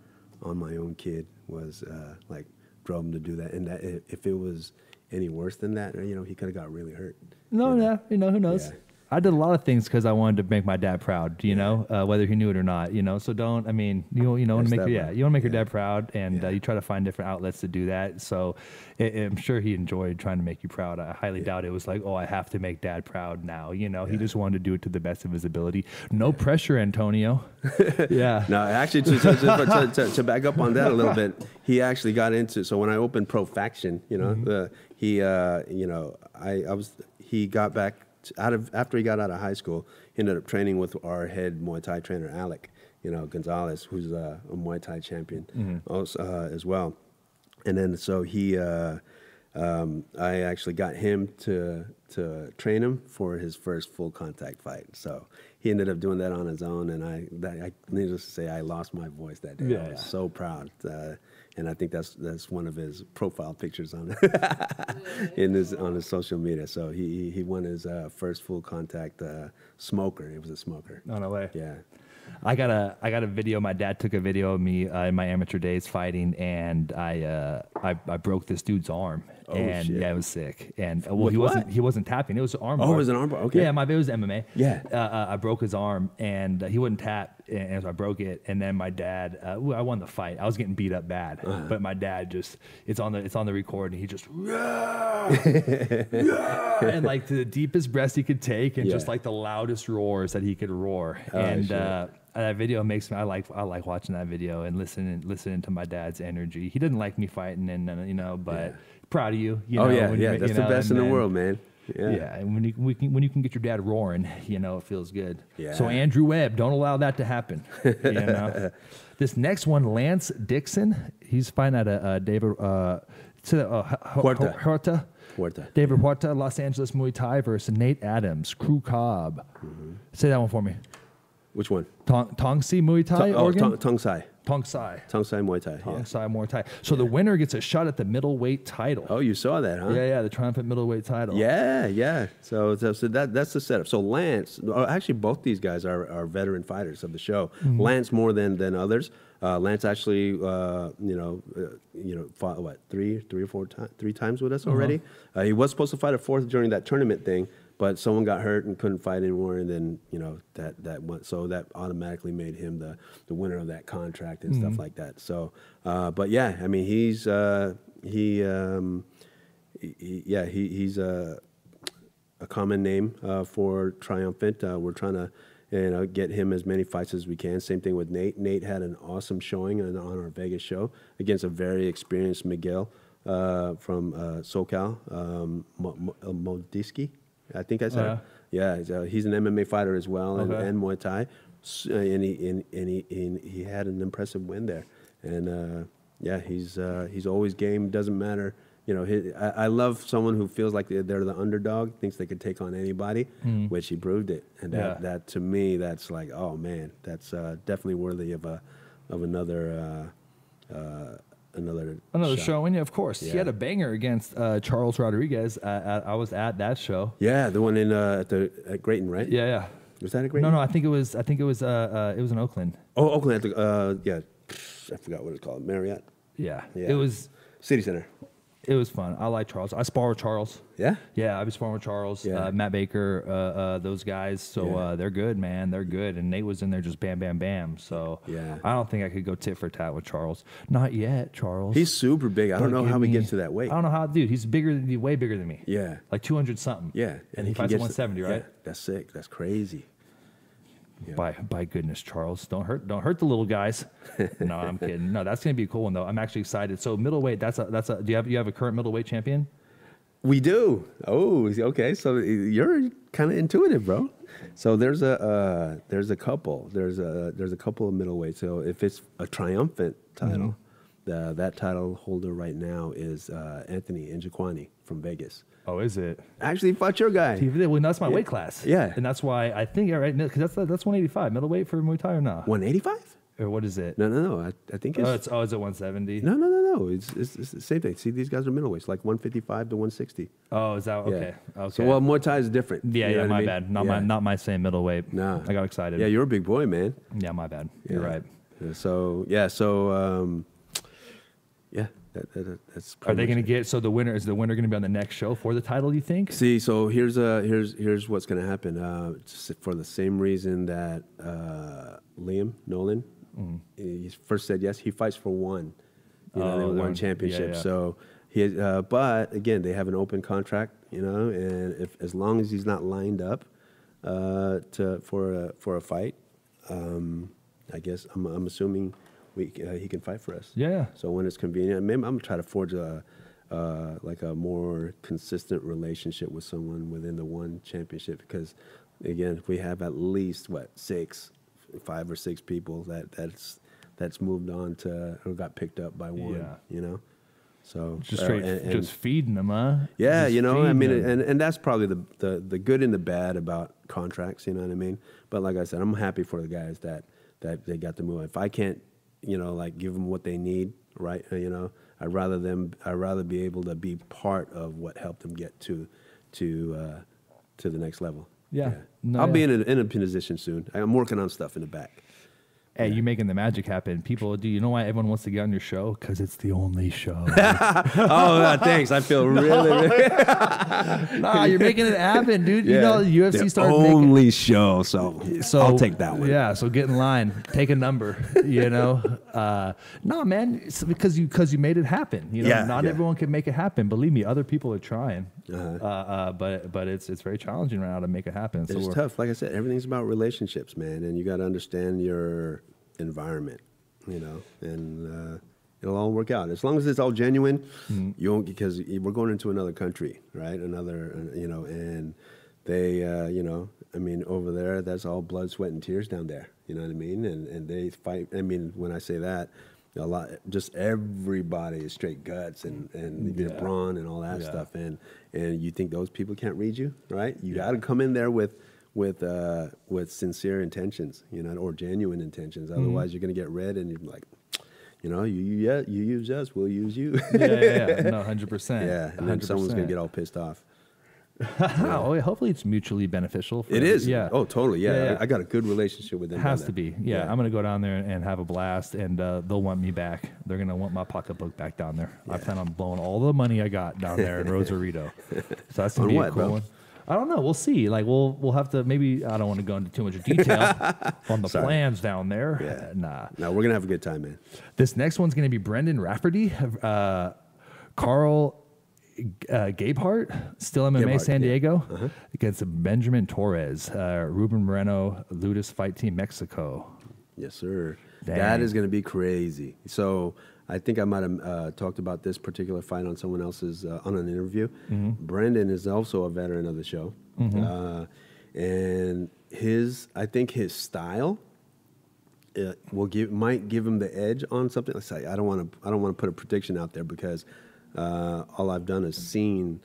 on my own kid was uh, like drove him to do that, and that if it was any worse than that, you know, he could have got really hurt. No, you know? yeah, you know who knows. Yeah. I did a lot of things because I wanted to make my dad proud. You know, uh, whether he knew it or not. You know, so don't. I mean, you you know want to make your, yeah you want to make your dad proud, and uh, you try to find different outlets to do that. So i I'm sure he enjoyed trying to make you proud. I highly doubt it was like, oh, I have to make dad proud now. You know, he just wanted to do it to the best of his ability. No pressure, Antonio. yeah. No, actually, to, to, to, to, to back up on that a little bit, he actually got into. So when I opened Pro Faction, you know, the, he, uh, you know, I, I was, he got back out of after he got out of high school. He ended up training with our head Muay Thai trainer, Alec, you know, Gonzalez, who's a, a Muay Thai champion, also uh, as well. And then so he, uh, um, I actually got him to to train him for his first full contact fight. So he ended up doing that on his own, and I, that, I needless to say, I lost my voice that day. I was so proud, uh, and I think that's that's one of his profile pictures on in his on his social media. So he he, he won his uh, first full contact uh, smoker. It was a smoker. No, no way. Yeah. I got a I got a video. My dad took a video of me uh, in my amateur days fighting, and I, uh, I I broke this dude's arm. Oh, and shit. yeah, it was sick. And uh, well, With he wasn't what? he wasn't tapping. It was an arm. Oh, it was an arm bar, okay. Yeah, my it was MMA. Yeah. Uh, uh, I broke his arm, and uh, he wouldn't tap, and so I broke it. And then my dad, uh, well, I won the fight. I was getting beat up bad, Uh-huh. but my dad just it's on the it's on the record, and he just "Yeah, yeah," and like the deepest breaths he could take, and just like the loudest roars that he could roar. Oh, and uh, that video makes me I like I like watching that video and listening listening to my dad's energy. He didn't like me fighting, and uh, you know, but Yeah. Proud of you. you know, oh know, yeah, when you yeah. ma- That's you the best in the world, man. Yeah. yeah, and when you we can, when you can get your dad roaring, you know it feels good. Yeah. So Andrew Webb, don't allow that to happen. You know, this next one, Lance Dixon, he's fighting at a uh, David uh, to uh, Huerta. Huerta. Huerta. David Huerta, Los Angeles Muay Thai versus Nate Adams, Crew Cobb. Say that one for me. Which one? Tong Tongsi Muay Thai, Tong, oh, Tong Sai. Tong Sai. Tong Sai Muay Thai. Tong Yeah. Sai Muay Thai. So the winner gets a shot at the middleweight title. Oh, you saw that, huh? Yeah, yeah, the triumphant middleweight title. Yeah, yeah. So, so, so that that's the setup. So Lance, oh, actually, both these guys are, are veteran fighters of the show. Mm-hmm. Lance more than than others. Uh, Lance actually, uh, you know, uh, you know, fought what three, three or four times, three times with us Uh-huh. already. uh he was supposed to fight a fourth during that tournament thing, but someone got hurt and couldn't fight anymore, and then you know that that went, so that automatically made him the the winner of that contract and Mm-hmm. stuff like that. So, uh, but yeah, I mean, he's uh, he. Um, he, yeah, he, he's a, a common name uh, for Triumphant. Uh, we're trying to you know, get him as many fights as we can. Same thing with Nate. Nate had an awesome showing on, on our Vegas show against a very experienced Miguel uh, from uh, SoCal, um, Mo- Mo- Modiski. I think I said it. Yeah, he's, he's an MMA fighter as well and, Okay. and Muay Thai. And, he, and, and, he, and he had an impressive win there. And uh, yeah, he's, uh, he's always game. Doesn't matter. You know, he, I, I love someone who feels like they're, the underdog, thinks they could take on anybody, which he proved it. And that, Yeah. that to me, that's like, oh man, that's uh, definitely worthy of a of another uh, uh, another Another shot. show, and yeah, of course, he had a banger against uh, Charles Rodriguez. Uh, I was at that show. Yeah, the one in uh, at the at Grayton, right? Yeah, yeah. Was that a Grayton? No, no, I think it was. I think it was. Uh, uh, it was in Oakland. Oh, Oakland. At the, uh, yeah, I forgot what it's called. Marriott Yeah. Yeah. It was. City Center. It was fun. I like Charles. I spar with Charles. Yeah. Yeah, I was sparring with Charles, Yeah. uh, Matt Baker, uh, uh, those guys. So Yeah. uh, they're good, man. They're good. And Nate was in there just bam, bam, bam. So Yeah. I don't think I could go tit for tat with Charles. Not yet, Charles. He's super big. I don't know how he me- gets to that weight. I don't know how, dude. He's bigger than way bigger than me. Yeah. like two hundred something. Yeah, and he fights get at to- one seventy, right? That's sick. That's crazy. Yeah. By by goodness, Charles, don't hurt don't hurt the little guys. no, I'm kidding. No, that's gonna be a cool one though. I'm actually excited. So middleweight, that's a that's a. Do you have you have a current middleweight champion? We do. Oh, okay. So you're kind of intuitive, bro. So there's a uh, there's a couple. There's a there's a couple of middleweights. So if it's a triumphant title, the, that title holder right now is uh, Anthony Njikwani from Vegas. Oh, is it? Actually, fought your guy. Well, that's my Yeah. weight class. Yeah. and that's why I think yeah, right because that's that's 185 middleweight for Muay Thai or not? 185? Or what is it? No, no, no. I, I think it's, Oh, it's oh, is it 170? no, no, no, no. It's, it's, it's the same thing. See, these guys are middleweights, like 155 to 160. Oh, is that okay? Yeah. Okay. So well, Muay Thai is different. yeah, You know yeah, what I my mean? bad. Not my Yeah. not my same middleweight. Nah. I got excited. Yeah, you're a big boy, man. Yeah, my bad. You're right. Yeah, so yeah, so um, yeah, that, that, that- that's. Are they going to get so the winner is the winner going to be on the next show for the title? You think? See, so here's uh here's here's what's gonna happen. Uh, for the same reason that uh, Liam Nolan, Mm. he first said yes, he fights for one, you know, Oh, they that one one- championship. yeah, yeah. So he, uh, but again, they have an open contract, you know, and if as long as he's not lined up uh, to for a for a fight, um, I guess I'm I'm assuming we uh, he can fight for us. Yeah. So when it's convenient, maybe I'm gonna try to forge a uh, like a more consistent relationship with someone within the one championship because again, if we have at least what six, five or six people that that's that's moved on to or got picked up by one, Yeah. you know. So Just uh, and- and- just feeding them, huh? yeah, Just you know, I mean and, and that's probably the, the, the good and the bad about contracts, you know what I mean? But like I said, I'm happy for the guys that, that they got to move. If I can't, you know, like give them what they need, right? uh, You know, I'd rather them, I'd rather be able to be part of what helped them get to, to, uh, to the next level. Yeah. No, I'll be in a, in a position soon. I'm working on stuff in the back. Hey, you making the magic happen. People, do you know why everyone wants to get on your show? Because it's the only show. oh, uh, thanks. I feel really. nah, you're making it happen, dude. You know, the UFC The started making. only show, so, So I'll take that one. Yeah, so get in line, take a number. You know, uh, no, man, it's because you because you made it happen. You know, Yeah, not yeah. everyone can make it happen. Believe me, other people are trying. Uh-huh. Uh, uh, but but it's it's very challenging right now to make it happen. It's we're- tough. Like I said, everything's about relationships, man, and you got to understand your environment, you know, and uh, it'll all work out as long as it's all genuine. Mm-hmm. You won't because we're going into another country, right? Another, you know, and they, uh, you know, I mean, over there, that's all blood, sweat, and tears down there. You know what I mean? And and they fight. I mean, when I say that. A lot, just everybody is straight guts and and Yeah. brawn and all that Yeah. stuff, and and you think those people can't read you, right? You got to come in there with with uh, with sincere intentions, you know, or genuine intentions. Mm-hmm. Otherwise, you're gonna get read, and you're like, you know, you you, yeah, you use us, we'll use you. yeah, yeah, yeah, no, hundred percent. yeah, and then someone's gonna get all pissed off. Oh, hopefully it's mutually beneficial. For It is. Yeah. Oh, totally. Yeah, Yeah, yeah. I, I got a good relationship with them. It has to be. Yeah, I'm gonna go down there and have a blast, and uh, they'll want me back. They're gonna want my pocketbook back down there. I plan on blowing all the money I got down there in Rosarito. So that's gonna On be what, a cool bro? one. I don't know. We'll see. Like we'll we'll have to maybe. I don't want to go into too much detail on the Sorry. plans down there. Yeah. Nah. No, we're gonna have a good time, man. This next one's gonna be Brendan Rafferty, uh, Carl. Uh, Gabehart, still MMA Gabehart, San yeah. Diego, against Benjamin Torres, uh, Ruben Moreno, Ludus Fight Team Mexico. Yes, sir. Dang. That is going to be crazy. So I think I might have uh, talked about this particular fight on someone else's uh, on an interview. Brendan is also a veteran of the show, uh, and his I think his style uh, will give might give him the edge on something. Let's say I don't want to I don't want to put a prediction out there because uh, all I've done is seen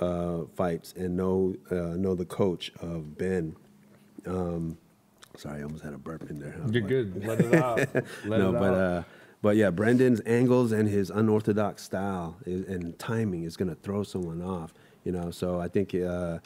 uh, fights and know uh, know the coach of Ben. Um, sorry, I almost had a burp in there. You're like- good. Let it out. Let no, it but out. But yeah, Brendan's angles and his unorthodox style is, and timing is going to throw someone off. You know, so I think uh,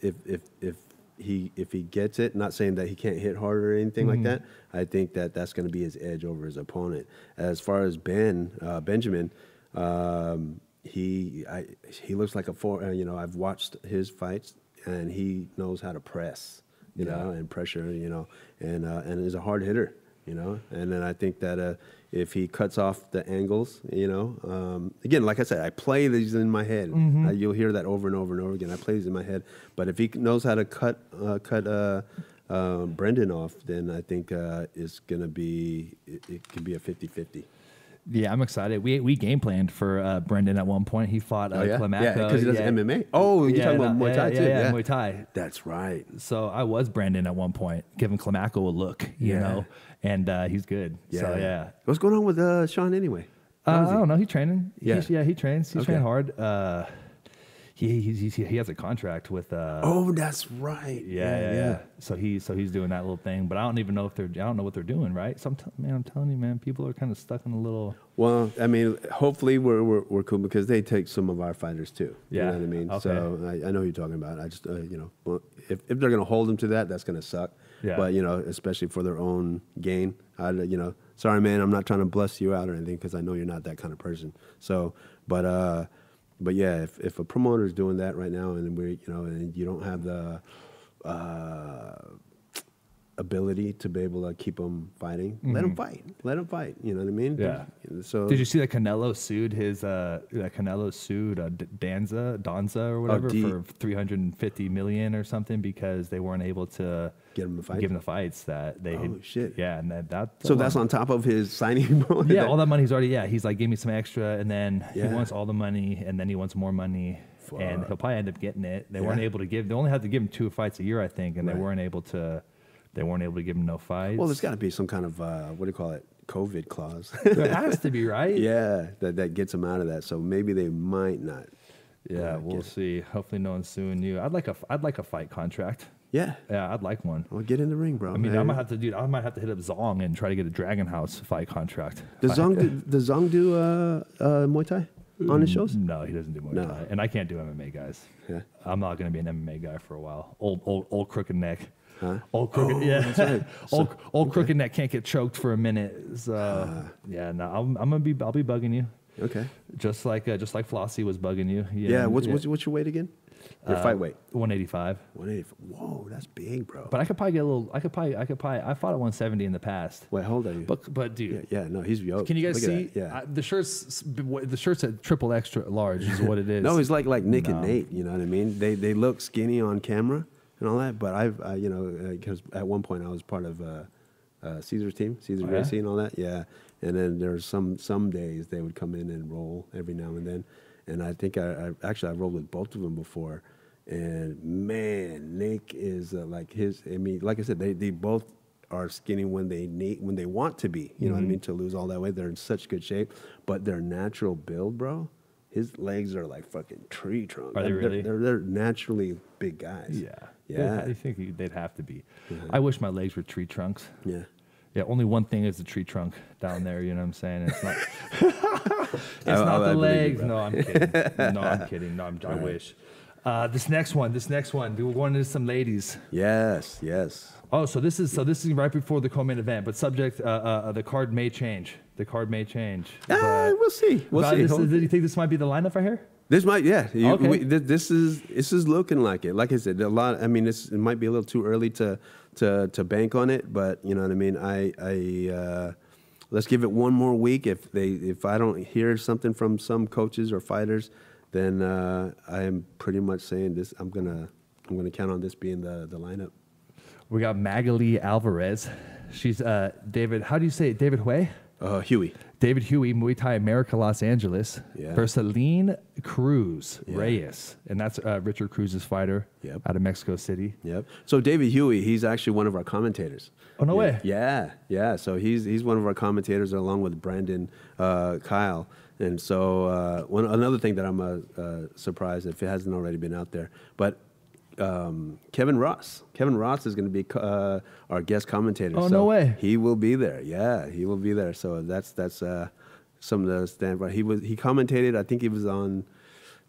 if if if he if he gets it, not saying that he can't hit harder or anything Mm-hmm. like that. I think that that's going to be his edge over his opponent. As far as Ben uh, Benjamin. Um, he I, he looks like a four. Uh, you know, I've watched his fights, and he knows how to press. You Yeah. know, and pressure. You know, and uh, and is a hard hitter. You know, and then I think that uh, if he cuts off the angles, you know, um, again, like I said, I play these in my head. Uh, you'll hear that over and over and over again. I play these in my head. But if he knows how to cut uh, cut uh, uh, Brendan off, then I think uh, it's gonna be it, it could be a 50-50. Yeah, I'm excited. We we game planned for uh, Brendan at one point. He fought uh, Oh yeah, Climaco. yeah, because he does yeah. MMA. Oh, you're Yeah, talking about Muay Thai yeah, too. yeah, Muay Thai. That's right. So I was Brendan at one point, giving Climaco a look, you know, and uh, he's good. So yeah. What's going on with uh, Sean anyway? Uh, I don't know. He's training. Yeah. He's, yeah, he trains. He's Okay. training hard. Uh, he, he, he, he has a contract with. Uh, Oh, that's right. yeah, yeah, yeah. So he so he's doing that little thing, but I don't even know if they're I don't know what they're doing, right? So I'm t- man, I'm telling you, man, people are kind of stuck in a little. Well, I mean, hopefully we're, we're, we're cool because they take some of our fighters too. You Yeah, know what I mean? okay. So I, I know who you're talking about. I just, uh, you know, well, if, if they're going to hold them to that, that's going to suck. Yeah. But, you know, especially for their own gain. I, you know, sorry, man, I'm not trying to bless you out or anything because I know you're not that kind of person. So, but, uh, but yeah, if, if a promoter is doing that right now and we, you know, and you don't have the, uh, ability to be able to keep them fighting, let them fight. Let them fight. You know what I mean? Mm-hmm. Yeah. So Did you see that Canelo sued his uh that Canelo sued uh, Danza Danza or whatever D- for 350 million or something because they weren't able to Get him fight? give him the fights that they Oh, had, shit. yeah and that, that So that's on top of his signing bonus. yeah all that money's already yeah he's like give me some extra and then Yeah. he wants all the money and then he wants more money and he'll probably end up getting it they weren't able to give they only had to give him two fights a year I think and Right. they weren't able to they weren't able to give him no fights Well, there's got to be some kind of uh, what do you call it? COVID clause. there has to be right yeah, that that gets him out of that. So maybe they might not. yeah Yeah, we'll see hopefully no one's suing you I'd like a I'd like a fight contract Yeah. yeah I'd like one Well, get in the ring, bro. I mean, I might have to do. I might have to hit up Zong and try to get a Dragon House fight contract. Does Zong do, does Zong do uh, uh, Muay Thai on his shows? No, he doesn't do Muay No. Thai, and I can't do MMA, guys. Yeah. I'm not going to be an MMA guy for a while. Old, old, old crooked neck. Huh? Old crooked, Oh, yeah. that's right. old old crooked neck can't get choked for a minute. So yeah, no, I'm, I'm gonna be I'll be bugging you, Okay. just like uh, just like Flossie was bugging you. Yeah. what's, what's what's your weight again? Your Uh, fight weight. 185. 185. Whoa, that's big, bro. But I could probably get a little. I could probably. I could probably. I fought at 170 in the past. Wait, hold on. But but dude, yeah, yeah, no, he's yoked. can you guys Look see? Yeah. I, the shirts. The shirts at triple extra large is what it is. No, he's like like Nick and Nate. You know what I mean? They they look skinny on camera and all that, but I've I, you know because at one point I was part of uh, uh, Cesar's team, Cesar Oh, yeah? Gracie and all that. Yeah, and then there's some some days they would come in and roll every now and then, and I think I, I actually I rolled with both of them before, and man, Nick is uh, like his. I mean, like I said, they they both are skinny when they need when they want to be. You know what Mm-hmm. I mean? To lose all that weight, they're in such good shape, but their natural build, bro. His legs are like fucking tree trunk. Are they They're- really? They're, they're naturally big guys. Yeah. Yeah. I think they'd have to be. I wish my legs were tree trunks. Yeah. Yeah, only one thing is the tree trunk down there. You know what I'm saying? It's not. it's I- not I the you, legs. bro. no, I'm kidding. No, I'm kidding. No, I'm, I wish. Uh, this next one. This next one. We're going into some ladies. Yes. Yes. Oh, so this is so this is right before the co-main event, but subject uh, uh, the card may change. The card may change. Ah, we'll see. We'll see. This, do you think this might be the lineup right here? This might, yeah. You, Okay. we, th- this is this is looking like it. Like I said, a lot. I mean, it's, it might be a little too early to to to bank on it, but you know what I mean. I I uh, let's give it one more week. If they if I don't hear something from some coaches or fighters, then uh, I am pretty much saying this. I'm gonna I'm gonna count on this being the the lineup. We got Magali Alvarez. She's uh, David. How do you say it? David Huey? Uh, Huey. David Huey, Muay Thai America, Los Angeles, Yeah. versus Aline Cruz Yeah. Reyes, and that's uh, Richard Cruz's fighter Yep. out of Mexico City. Yep. So David Huey, he's actually one of our commentators. Oh, no yeah. way. Yeah, yeah. So he's he's one of our commentators along with Brandon uh, Kyle. And so uh, one another thing that I'm uh, uh, surprised if it hasn't already been out there, but um, Kevin Ross. Kevin Ross is going to be uh, our guest commentator. Oh, so no way. He will be there. Yeah, he will be there. So that's that's uh, some of the stand. He was he commentated. I think he was on.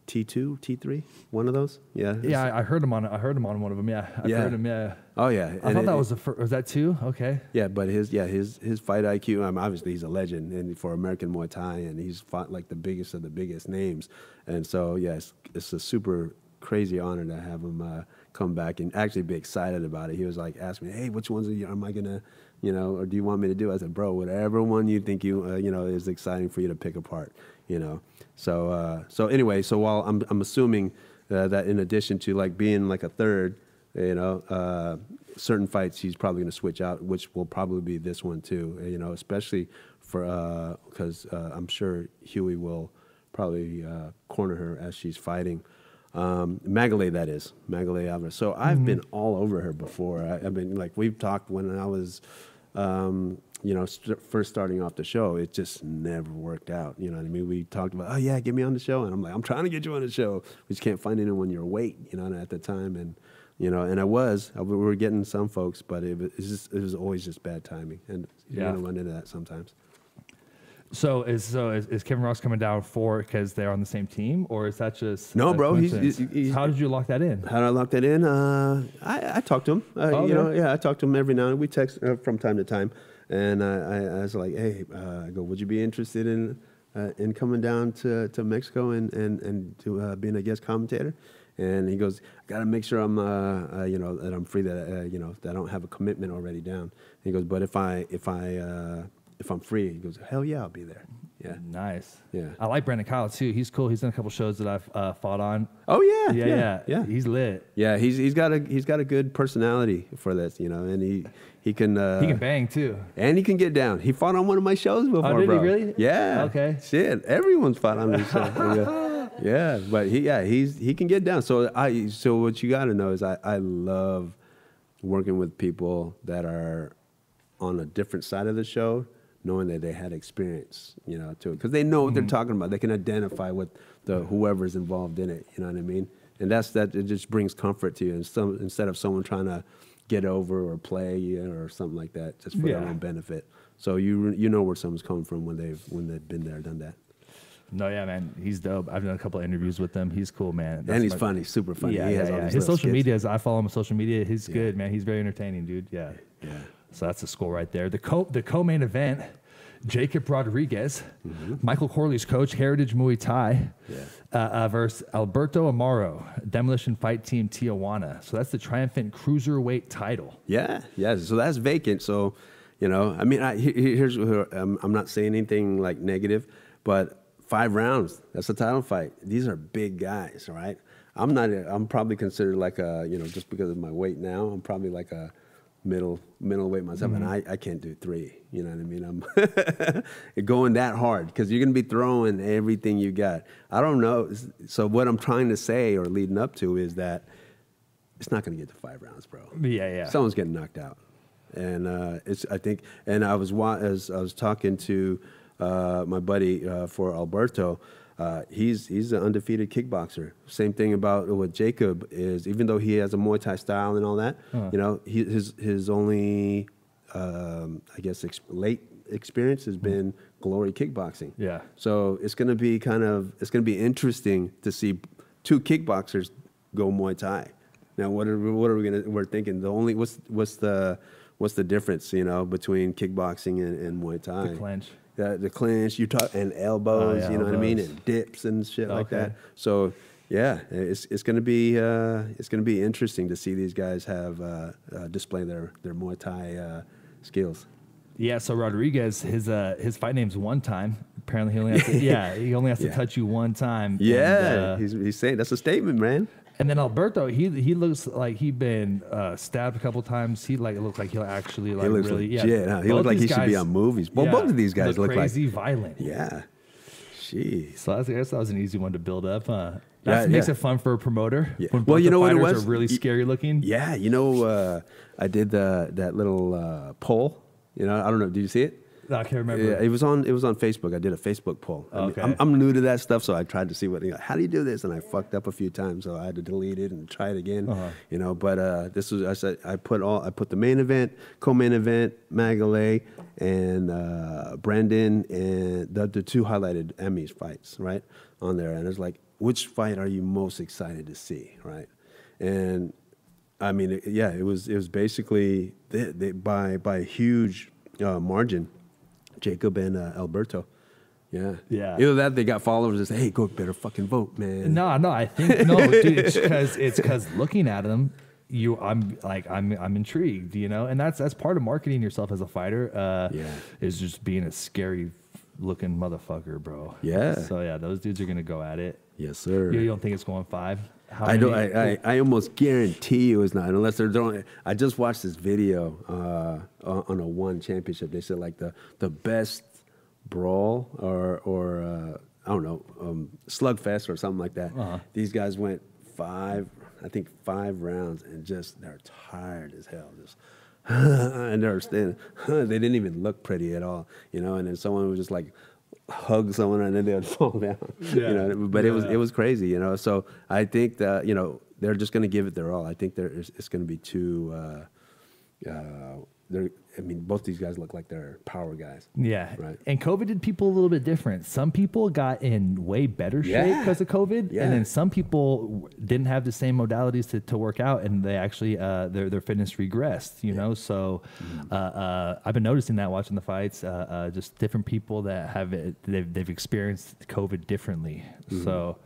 T two, T three, one of those. Yeah. Yeah, I, I heard him on. I heard him on one of them. Yeah, I Yeah. heard him. Yeah. Oh yeah. I And thought it- that was the first. Was that two? Okay. Yeah, but his yeah his his fight IQ. Um, obviously he's a legend and for American Muay Thai, and he's fought like the biggest of the biggest names. And so yeah, it's, it's a super crazy honor to have him uh, come back and actually be excited about it. He was like, asking me, hey, which ones are you, am I gonna, you know, or do you want me to do? I said, bro, whatever one you think you uh, you know is exciting for you to pick apart, you know. So uh, so anyway, so while I'm I'm assuming uh, that in addition to like being like a third you know, uh, certain fights he's probably going to switch out, which will probably be this one too. You know, especially for because uh, I'm sure Huey will probably uh, corner her as she's fighting. Um, Magalay, that is Magalay Alvarez. So I've been all over her before. I, I've been like we've talked when I was, um, you know, st- first starting off the show. It just never worked out. You know what I mean? We talked about, oh yeah, get me on the show, and I'm like, I'm trying to get you on the show. We just can't find anyone your weight. You know, at the time, and you know, and I was, I, we were getting some folks, but it was just, it was always just bad timing, and you're Yeah. gonna run into that sometimes. So is so is, is Kevin Ross coming down for because they're on the same team, or is that just No, bro, he's- he's- he's- How did you lock that in? How did I lock that in? Uh, I, I talked to him. Uh, Oh, You know, yeah, I talked to him every now and then. We text uh, from time to time, and I, I, I was like, "Hey, uh, I go, would you be interested in uh, in coming down to, to Mexico and and and to uh, being a guest commentator?" And he goes, "I got to make sure I'm, uh, uh, you know, that I'm free. That uh, you know, that I don't have a commitment already down." And he goes, "But if I if I uh, if I'm free," he goes, "Hell yeah, I'll be there." Yeah. Nice. Yeah. I like Brandon Kyle too. He's cool. He's done a couple shows that I've uh, fought on. Oh yeah, Yeah, yeah, yeah. He's lit. Yeah, he's he's got a he's got a good personality for this, you know, and he he can uh, he can bang too. and he can get down. He fought on one of my shows before, Oh, did he really? Yeah. Okay. Shit, everyone's fought on this show. yeah. yeah, but he yeah he's he can get down. So I so what you got to know is I I love working with people that are on a different side of the show, knowing that they had experience, you know, to it because they know what they're mm-hmm. talking about. They can identify with the whoever's involved in it. You know what I mean? And that's that. It just brings comfort to you, and some, instead of someone trying to get over or play you know, or something like that, just for their own benefit. So you you know where someone's coming from when they've when they've been there, done that. No, yeah, man, he's dope. I've done a couple of interviews with him. He's cool, man. That's and he's my- funny, super funny. Yeah, he yeah, has all yeah. these His social skits. media, is I follow him on social media. He's good, man. He's very entertaining, dude. Yeah. Yeah. So that's a score right there. The co the co-main event, Jacob Rodriguez, Michael Corley's coach, Heritage Muay Thai, Mm-hmm. Yeah. uh, uh, versus Alberto Amaro, Demolition Fight Team Tijuana. So that's the triumphant cruiserweight title. Yeah, yeah. So that's vacant. So, you know, I mean, I, here's I'm, I'm not saying anything like negative, but five rounds. That's a title fight. These are big guys, right? I'm not. I'm probably considered like a, you know, just because of my weight now, I'm probably like a middle middle weight myself, and I, I can't do three. You know what I mean? I'm going that hard because you're gonna be throwing everything you got. I don't know. So what I'm trying to say or leading up to is that it's not gonna get to five rounds, bro Yeah, yeah. someone's getting knocked out, and uh, it's I think. And I was wa- as I was talking to uh, my buddy uh, for Alberto. Uh, he's he's an undefeated kickboxer. Same thing about what Jacob is. Even though he has a Muay Thai style and all that, you know, he, his his only um, I guess ex- late experience has been glory kickboxing. Yeah. So it's going to be kind of it's going to be interesting to see two kickboxers go Muay Thai. Now, what are we- what are we going to? We're thinking the only what's what's the what's the difference? You know, between kickboxing and, and Muay Thai. The clinch. Yeah, the clinch. You talk and elbows. Oh, yeah, you know what I mean, and dips and shit like that. So. Yeah, it's it's gonna be uh, it's gonna be interesting to see these guys have uh, uh, display their their Muay Thai uh, skills. Yeah, so Rodriguez, his uh his fight name's one time. Apparently he only has to, yeah, he only has to Yeah. touch you one time. Yeah, And, uh, he's, he's saying that's a statement, man. And then Alberto, he he looks like he'd been uh, stabbed a couple times. He like looked like he'll actually like He looks really legit. yeah. huh? He looked like he should be on movies. Well, yeah, both of these guys look, like crazy violent. yeah. Jeez. So I guess that was an easy one to build up. Huh? That Yeah, makes yeah. it fun for a promoter. Yeah. When Well, you know what it was? Are really Y- scary looking. Yeah, you know, uh, I did the that little uh, poll. You know, I don't know. Did you see it? I can't remember. Yeah, it was on. It was on Facebook. I did a Facebook poll. I mean, Okay. I'm, I'm new to that stuff, so I tried to see what. You know, how do you do this? And I fucked up a few times, so I had to delete it and try it again. Uh-huh. You know, but uh, this was. I said I put all. I put the main event, co-main event, Magalay, and uh, Brandon, and the the two highlighted Emmys fights right on there. And it's like, which fight are you most excited to see? Right, and I mean, it- yeah, it was it was basically they, they, by by a huge uh, margin, Jacob and uh, Alberto. Yeah, Yeah. Either that, they got followers that say, "Hey, go better fucking vote, man." No, no, I think no, dude. It's because it's because looking at them, you, I'm like, I'm, I'm intrigued, you know, and that's that's part of marketing yourself as a fighter. Uh, Yeah. is just being a scary looking motherfucker, bro. Yeah. So yeah, those dudes are gonna go at it. Yes, sir. You, you don't think it's going five? How I don't. I, I, I almost guarantee you it's not, unless they're doing. I just watched this video uh, on on a one championship. They said like the the best brawl or or uh, I don't know um, slugfest or something like that. Uh-huh. These guys went five, I think five rounds, and just they're tired as hell. Just and they're standing. they didn't even look pretty at all, you know. And then someone was just like hug someone and then they would fall down. Yeah. You know, but it was it was crazy, you know. So I think that you know they're just going to give it their all. I think there is it's going to be too. Uh, uh, they're, I mean, both these guys look like they're power guys. Yeah. Right. And COVID did people a little bit different. Some people got in way better shape Yeah. because of COVID. Yeah. And then some people w- didn't have the same modalities to, to work out and they actually, uh, their, their fitness regressed, you know? So Mm-hmm. uh, uh, I've been noticing that watching the fights, uh, uh, just different people that have it, they've, they've experienced COVID differently. So.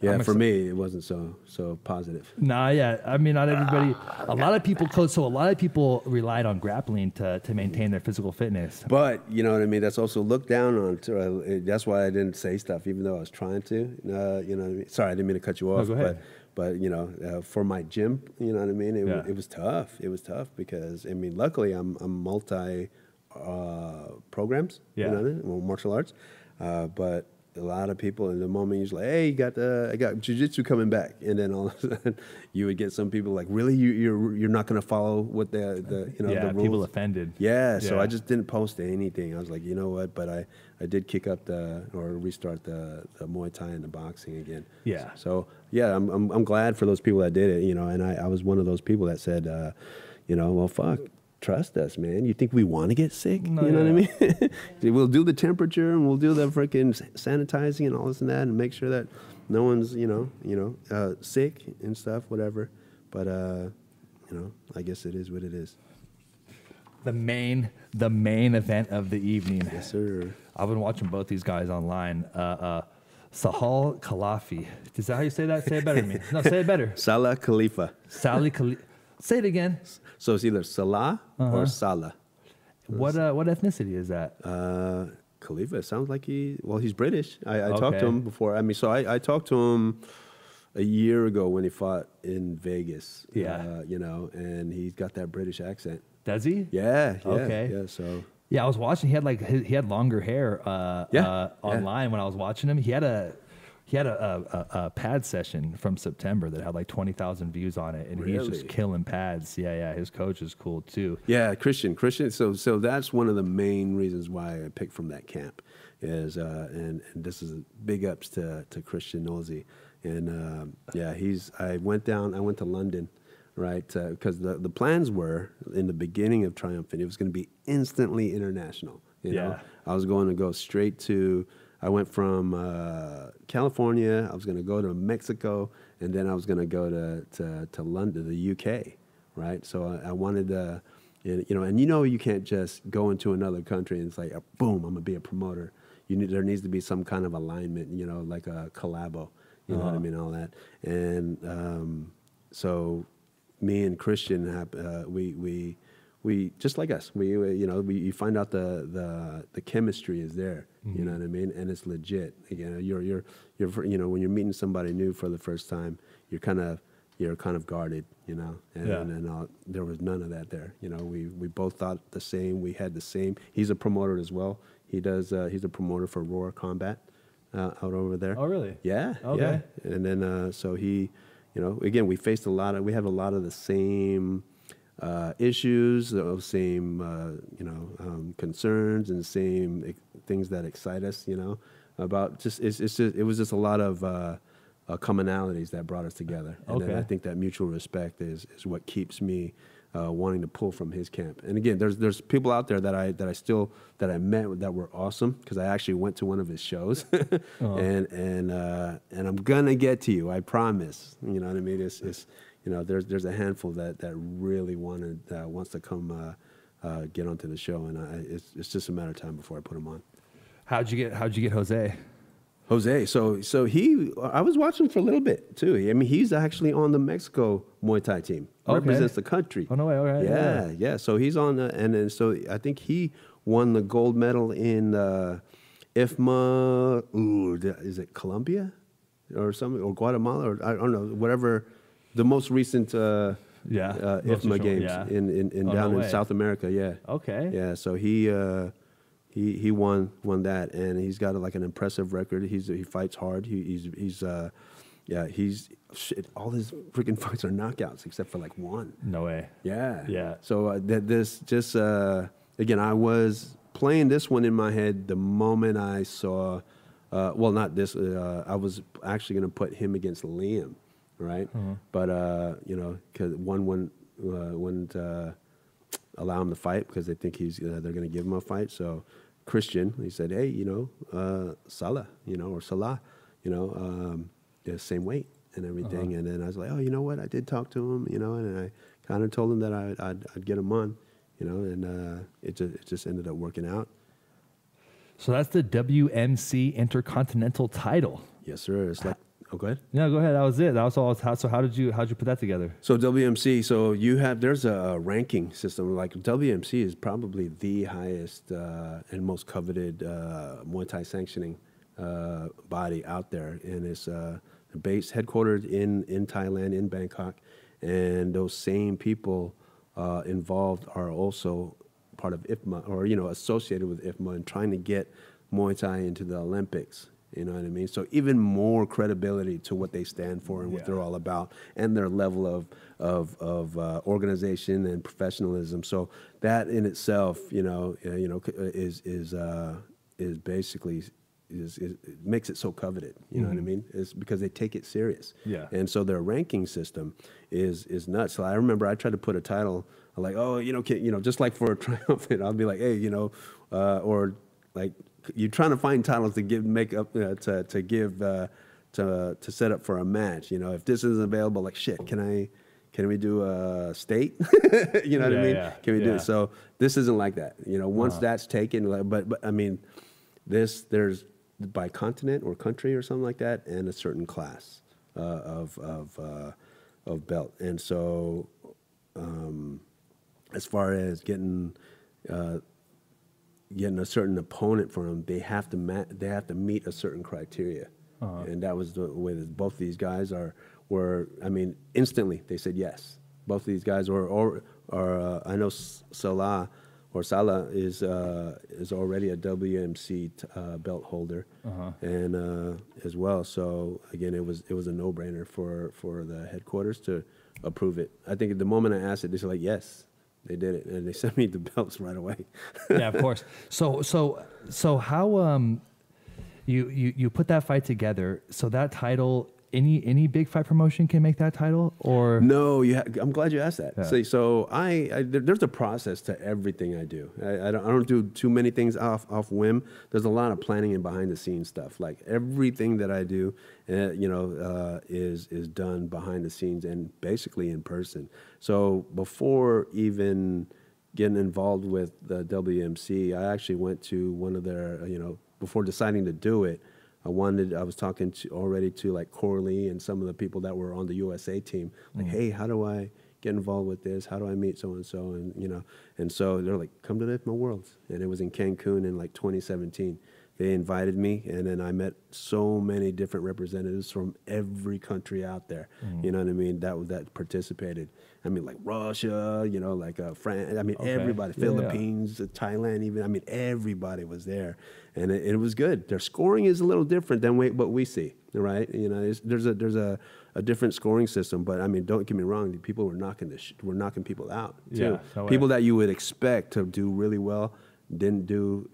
Yeah, I'm for me, it wasn't so so positive. Nah, yeah. I mean, not everybody. A lot of people. So a lot of people relied on grappling to, to maintain their physical fitness. But you know what I mean. That's also looked down on. To, uh, that's why I didn't say stuff, even though I was trying to. Uh, you know, what I mean? sorry, I didn't mean to cut you off. go ahead. But but you know, uh, for my gym, you know what I mean. It, Yeah. it was tough. It was tough because I mean, luckily I'm I'm multi uh, programs. Yeah. You know what I mean? Well, martial arts. Uh, but a lot of people in the moment you're like, hey, you got the I got jujitsu coming back, and then all of a sudden you would get some people like, really, you, you're you're not going to follow what the the you know yeah, the rules. people offended. Yeah, so I just didn't post anything. I was like, you know what? But I, I did kick up the or restart the, the Muay Thai and the boxing again. Yeah. So yeah, I'm, I'm I'm glad for those people that did it. You know, and I, I was one of those people that said, uh, you know, well, fuck. Trust us, man. You think we want to get sick? No, you know yeah. what I mean? we'll do the temperature and we'll do the freaking sanitizing and all this and that, and make sure that no one's you know you know uh, sick and stuff, whatever. But uh, you know, I guess it is what it is. The main, the main event of the evening. Yes, sir. I've been watching both these guys online. Uh, uh, Sahal Khalafi. Is that how you say that? Say it better than me. No, say it better. Salah Khalifa. Sally Khalifa. Say it again. So it's either Salah Uh-huh. or Salah. What uh, what ethnicity is that? Uh, Khalifa it sounds like he. Well, he's British. I, I talked to him before. I mean, so I, I talked to him a year ago when he fought in Vegas. Yeah. Uh, you know, and he's got that British accent. Does he? Yeah. yeah Okay. Yeah. So Yeah, I was watching. He had like he he had longer hair. Uh, Yeah, uh, yeah. online when I was watching him, he had a he had a, a, a, pad session from September that had like twenty thousand views on it, and he's just killing pads. Yeah, yeah. His coach is cool too. Yeah, Christian, Christian. So, so that's one of the main reasons why I picked from that camp, is uh, and and this is big ups to to Christian Nolzi, and um, yeah, he's. I went down. I went to London, right? Because the the plans were in the beginning of Triumphant, it was going to be instantly international. You know, Yeah. I was going to go straight to. I went from uh, California. I was going to go to Mexico, and then I was going to go to, to to London, the UK, right? So I, I wanted to, you know, and you know, you can't just go into another country and it's like, uh, boom, I'm gonna be a promoter. You need there needs to be some kind of alignment, you know, like a collabo. You know what I Uh-huh. mean? All that, and um, so me and Christian have uh, we we we just like us. We, we you know we you find out the the the chemistry is there. You know what I mean, and it's legit. You know, you're you're you're you know when you're meeting somebody new for the first time, you're kind of you're kind of guarded. You know, and Yeah. and all, there was none of that there. You know, we we both thought the same. We had the same. He's a promoter as well. He does. Uh, he's a promoter for Roar Combat uh, out over there. Oh, really? Yeah. Okay. Yeah. And then uh, so he, you know, again we faced a lot of we have a lot of the same uh, issues, the same uh, you know um, concerns, and same ex- things that excite us. You know, about just it's, it's just, it was just a lot of. Uh, uh, commonalities that brought us together, and then Okay. I think that mutual respect is is what keeps me uh, wanting to pull from his camp. And again, there's there's people out there that I that I still that I met that were awesome because I actually went to one of his shows, and and uh, and I'm gonna get to you, I promise. You know what I mean? It's, it's you know there's there's a handful that that really wanted uh, wants to come uh, uh, get onto the show, and I, it's it's just a matter of time before I put them on. How'd you get How'd you get Jose? Jose, so so he, I was watching for a little bit too. I mean, he's actually on the Mexico Muay Thai team. Okay. Represents the country. Oh, no way, all right, Yeah, yeah. yeah. So he's on, the, and then so I think he won the gold medal in uh, IFMA. Ooh, is it Colombia or something or Guatemala or I don't know whatever the most recent uh, Yeah, uh, IFMA games yeah. in in, in Oh, no down in. South America. Yeah. Okay. Yeah, so he uh, he he won won that, and he's got like an impressive record. He's he fights hard. He, he's he's uh, yeah he's shit. All his freaking fights are knockouts except for like one. No way. Yeah, Yeah. So uh, that this just uh, again, I was playing this one in my head the moment I saw. Uh, well, not this. Uh, I was actually going to put him against Liam, right? But uh, you know, because one one uh, wouldn't uh, allow him to fight because they think he's uh, they're going to give him a fight. So Christian, he said, hey, you know, uh, Salah, you know, or Salah, you know, um, the same weight and everything. And then I was like, oh, you know what? I did talk to him, you know, and I kind of told him that I, I'd, I'd get him on, you know, and uh, it just it just ended up working out. So that's the WMC Intercontinental title. Yes, sir. It's like, oh, go ahead. No, go ahead. That was it. That was all. So how did you How'd you put that together? So WMC, so you have there's a ranking system. Like WMC is probably the highest uh, and most coveted uh, Muay Thai sanctioning uh, body out there, and it's uh, based headquartered in in Thailand in Bangkok, and those same people uh, involved are also part of IFMA or you know associated with IFMA and trying to get Muay Thai into the Olympics. You know what I mean? So even more credibility to what they stand for and what Yeah. they're all about, and their level of of, of uh, organization and professionalism. So that in itself, you know, uh, you know, uh, is is uh, is basically is, is it makes it so coveted. You know what I mean? It's because they take it serious. Yeah. And so their ranking system is is nuts. So I remember I tried to put a title like, oh, you know, can, you know, just like for a triumphant, I'll be like, hey, you know, uh, or like you're trying to find titles to give make up uh, to to give uh, to to set up for a match. You know, if this isn't available, like shit, can I? Can we do a state? you know what I mean? yeah, Can we do it? So this isn't like that. You know, once Uh-huh. that's taken, like, but but I mean, this there's by continent or country or something like that, and a certain class uh, of of uh, of belt. And so, um, as far as getting uh, getting a certain opponent for them, they have to ma- they have to meet a certain criteria, Uh-huh. and that was the way that both these guys are were. I mean, instantly they said yes. Both of these guys, or or or uh, I know Salah or Salah is uh, is already a WMC t- uh, belt holder, Uh-huh. and uh, as well. So again, it was it was a no brainer for for the headquarters to approve it. I think at the moment I asked it, they said like yes. They did it, and they sent me the belts right away. yeah, of course. So so so how um you you you put that fight together. So that title, any any big fight promotion can make that title, or No, you ha- I'm glad you asked that. Yeah. See, so I, I there- there's a process to everything I do. I, I, don't, I don't do too many things off off whim. There's a lot of planning and behind the scenes stuff. Like everything that I do, uh, you know, uh, is is done behind the scenes and basically in person. So before even getting involved with the WMC, I actually went to one of their, you know, before deciding to do it. I wanted. I was talking to already to like Corley and some of the people that were on the USA team. Like, mm-hmm. hey, how do I get involved with this? How do I meet so and so? And you know, and so they're like, come to the IFMA Worlds, and it was in Cancun in like 2017. They invited me, and then I met so many different representatives from every country out there. You know what I mean? That that participated. I mean, like Russia, you know, like uh, France. I mean, Okay. everybody, Yeah, yeah. Philippines. uh, Thailand, even. I mean, everybody was there, and it, it was good. Their scoring is a little different than we, what we see, right? You know, there's a there's a, a different scoring system, but I mean, don't get me wrong. the People were knocking this, sh- were knocking people out too. Yeah, no people that you would expect to do really well didn't do.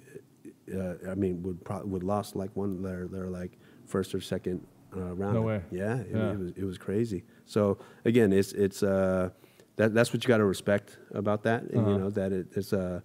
Uh, I mean, would pro- would lost like one their their like first or second uh, round. No way. Yeah, it, Yeah. it was it was crazy. So again, it's it's uh, that that's what you got to respect about that. And, Uh-huh. You know that it, it's a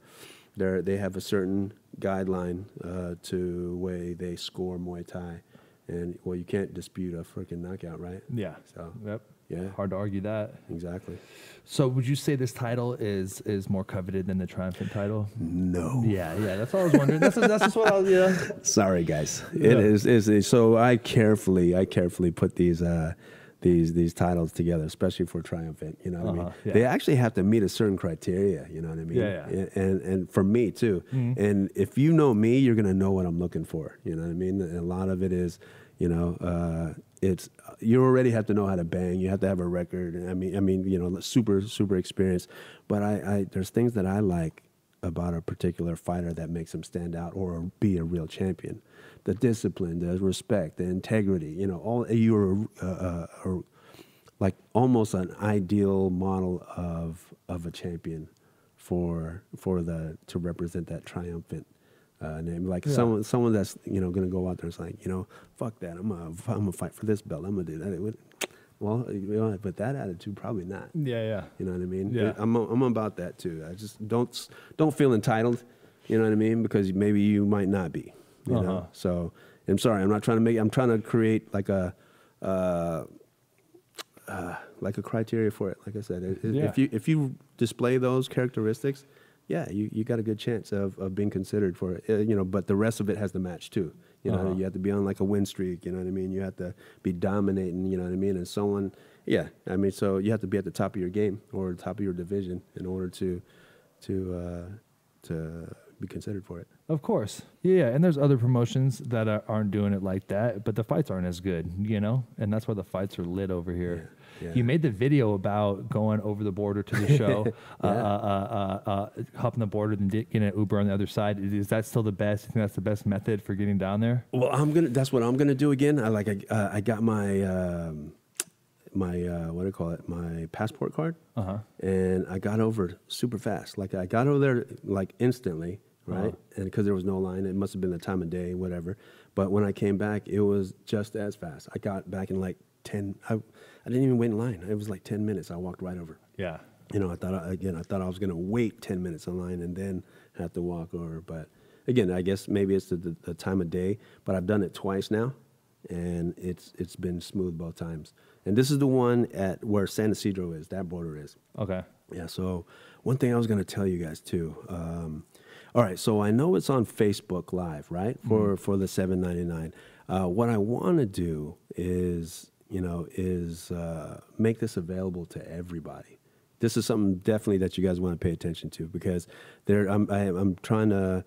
they they have a certain guideline uh, to way they score Muay Thai, and well, you can't dispute a freaking knockout, right? yeah, So yep, yeah, hard to argue that. exactly. So would you say this title is is more coveted than the triumphant title? No. Yeah, yeah. That's what I was wondering. That's that's just what I was. Yeah. Sorry, guys. Yeah. It is, is so I carefully I carefully put these uh, these these titles together, especially for triumphant. You know what I mean? Uh-huh, yeah. They actually have to meet a certain criteria. You know what I mean? Yeah, yeah. And and, for me too. And if you know me, you're gonna know what I'm looking for. You know what I mean? And a lot of it is, you know, uh, it's you already have to know how to bang. You have to have a record. I mean, I mean, you know, super super experience. But I, I there's things that I like about a particular fighter that makes him stand out or be a real champion. The discipline, the respect, the integrity, you know, all you're uh, uh, like almost an ideal model of of a champion for for the to represent that triumphant uh, name. Like Yeah. someone someone that's you know going to go out there and it's like you know fuck that I'm gonna I'm gonna fight for this belt. I'm gonna do that. It would, well, you know, but that attitude probably not. Yeah, yeah. You know what I mean? Yeah. I'm I'm about that too. I just don't don't feel entitled. You know what I mean? Because maybe you might not be. You Uh-huh. know. So I'm sorry. I'm not trying to make. I'm trying to create like a. Uh, uh, like a criteria for it, like I said, If- Yeah. if you if you display those characteristics, yeah, you, you got a good chance of, of being considered for it. Uh, you know, but the rest of it has to match too. You know, Uh-huh. you have to be on like a win streak. You know what I mean? You have to be dominating. You know what I mean? And someone, yeah, I mean, so you have to be at the top of your game or the top of your division in order to to uh, to be considered for it. Of course. Yeah, and there's other promotions that are, aren't doing it like that, but the fights aren't as good, you know? And that's why the fights are lit over here. Yeah, yeah. You made the video about going over the border to the show, uh, uh, Yeah. uh, uh, uh, hopping the border di- getting an Uber on the other side. Is- that still the best? You think that's the best method for getting down there? Well, I'm gonna. That's what I'm gonna do again. I like. I, uh, I got my um, my uh, what do you call it? My passport card, Uh huh. and I got over super fast. Like I got over there like instantly, right? And because there was no line, it must have been the time of day, whatever. But when I came back, it was just as fast. I got back in like ten. I I didn't even wait in line. It was like ten minutes. I walked right over. Yeah. you know, I thought I- again, I thought I was going to wait ten minutes in line and then have to walk over. But again, I guess maybe it's the, the, the time of day. But I've done it twice now, and it's it's been smooth both times. And this is the one at where San Ysidro is. That border is. Okay. Yeah. So one thing I was going to tell you guys too. Um, all right. So I know it's on Facebook Live, right? For for the seven ninety nine. Uh, what I want to do is, you know, is uh, make this available to everybody. This is something definitely that you guys want to pay attention to because there, I'm I, I'm trying to.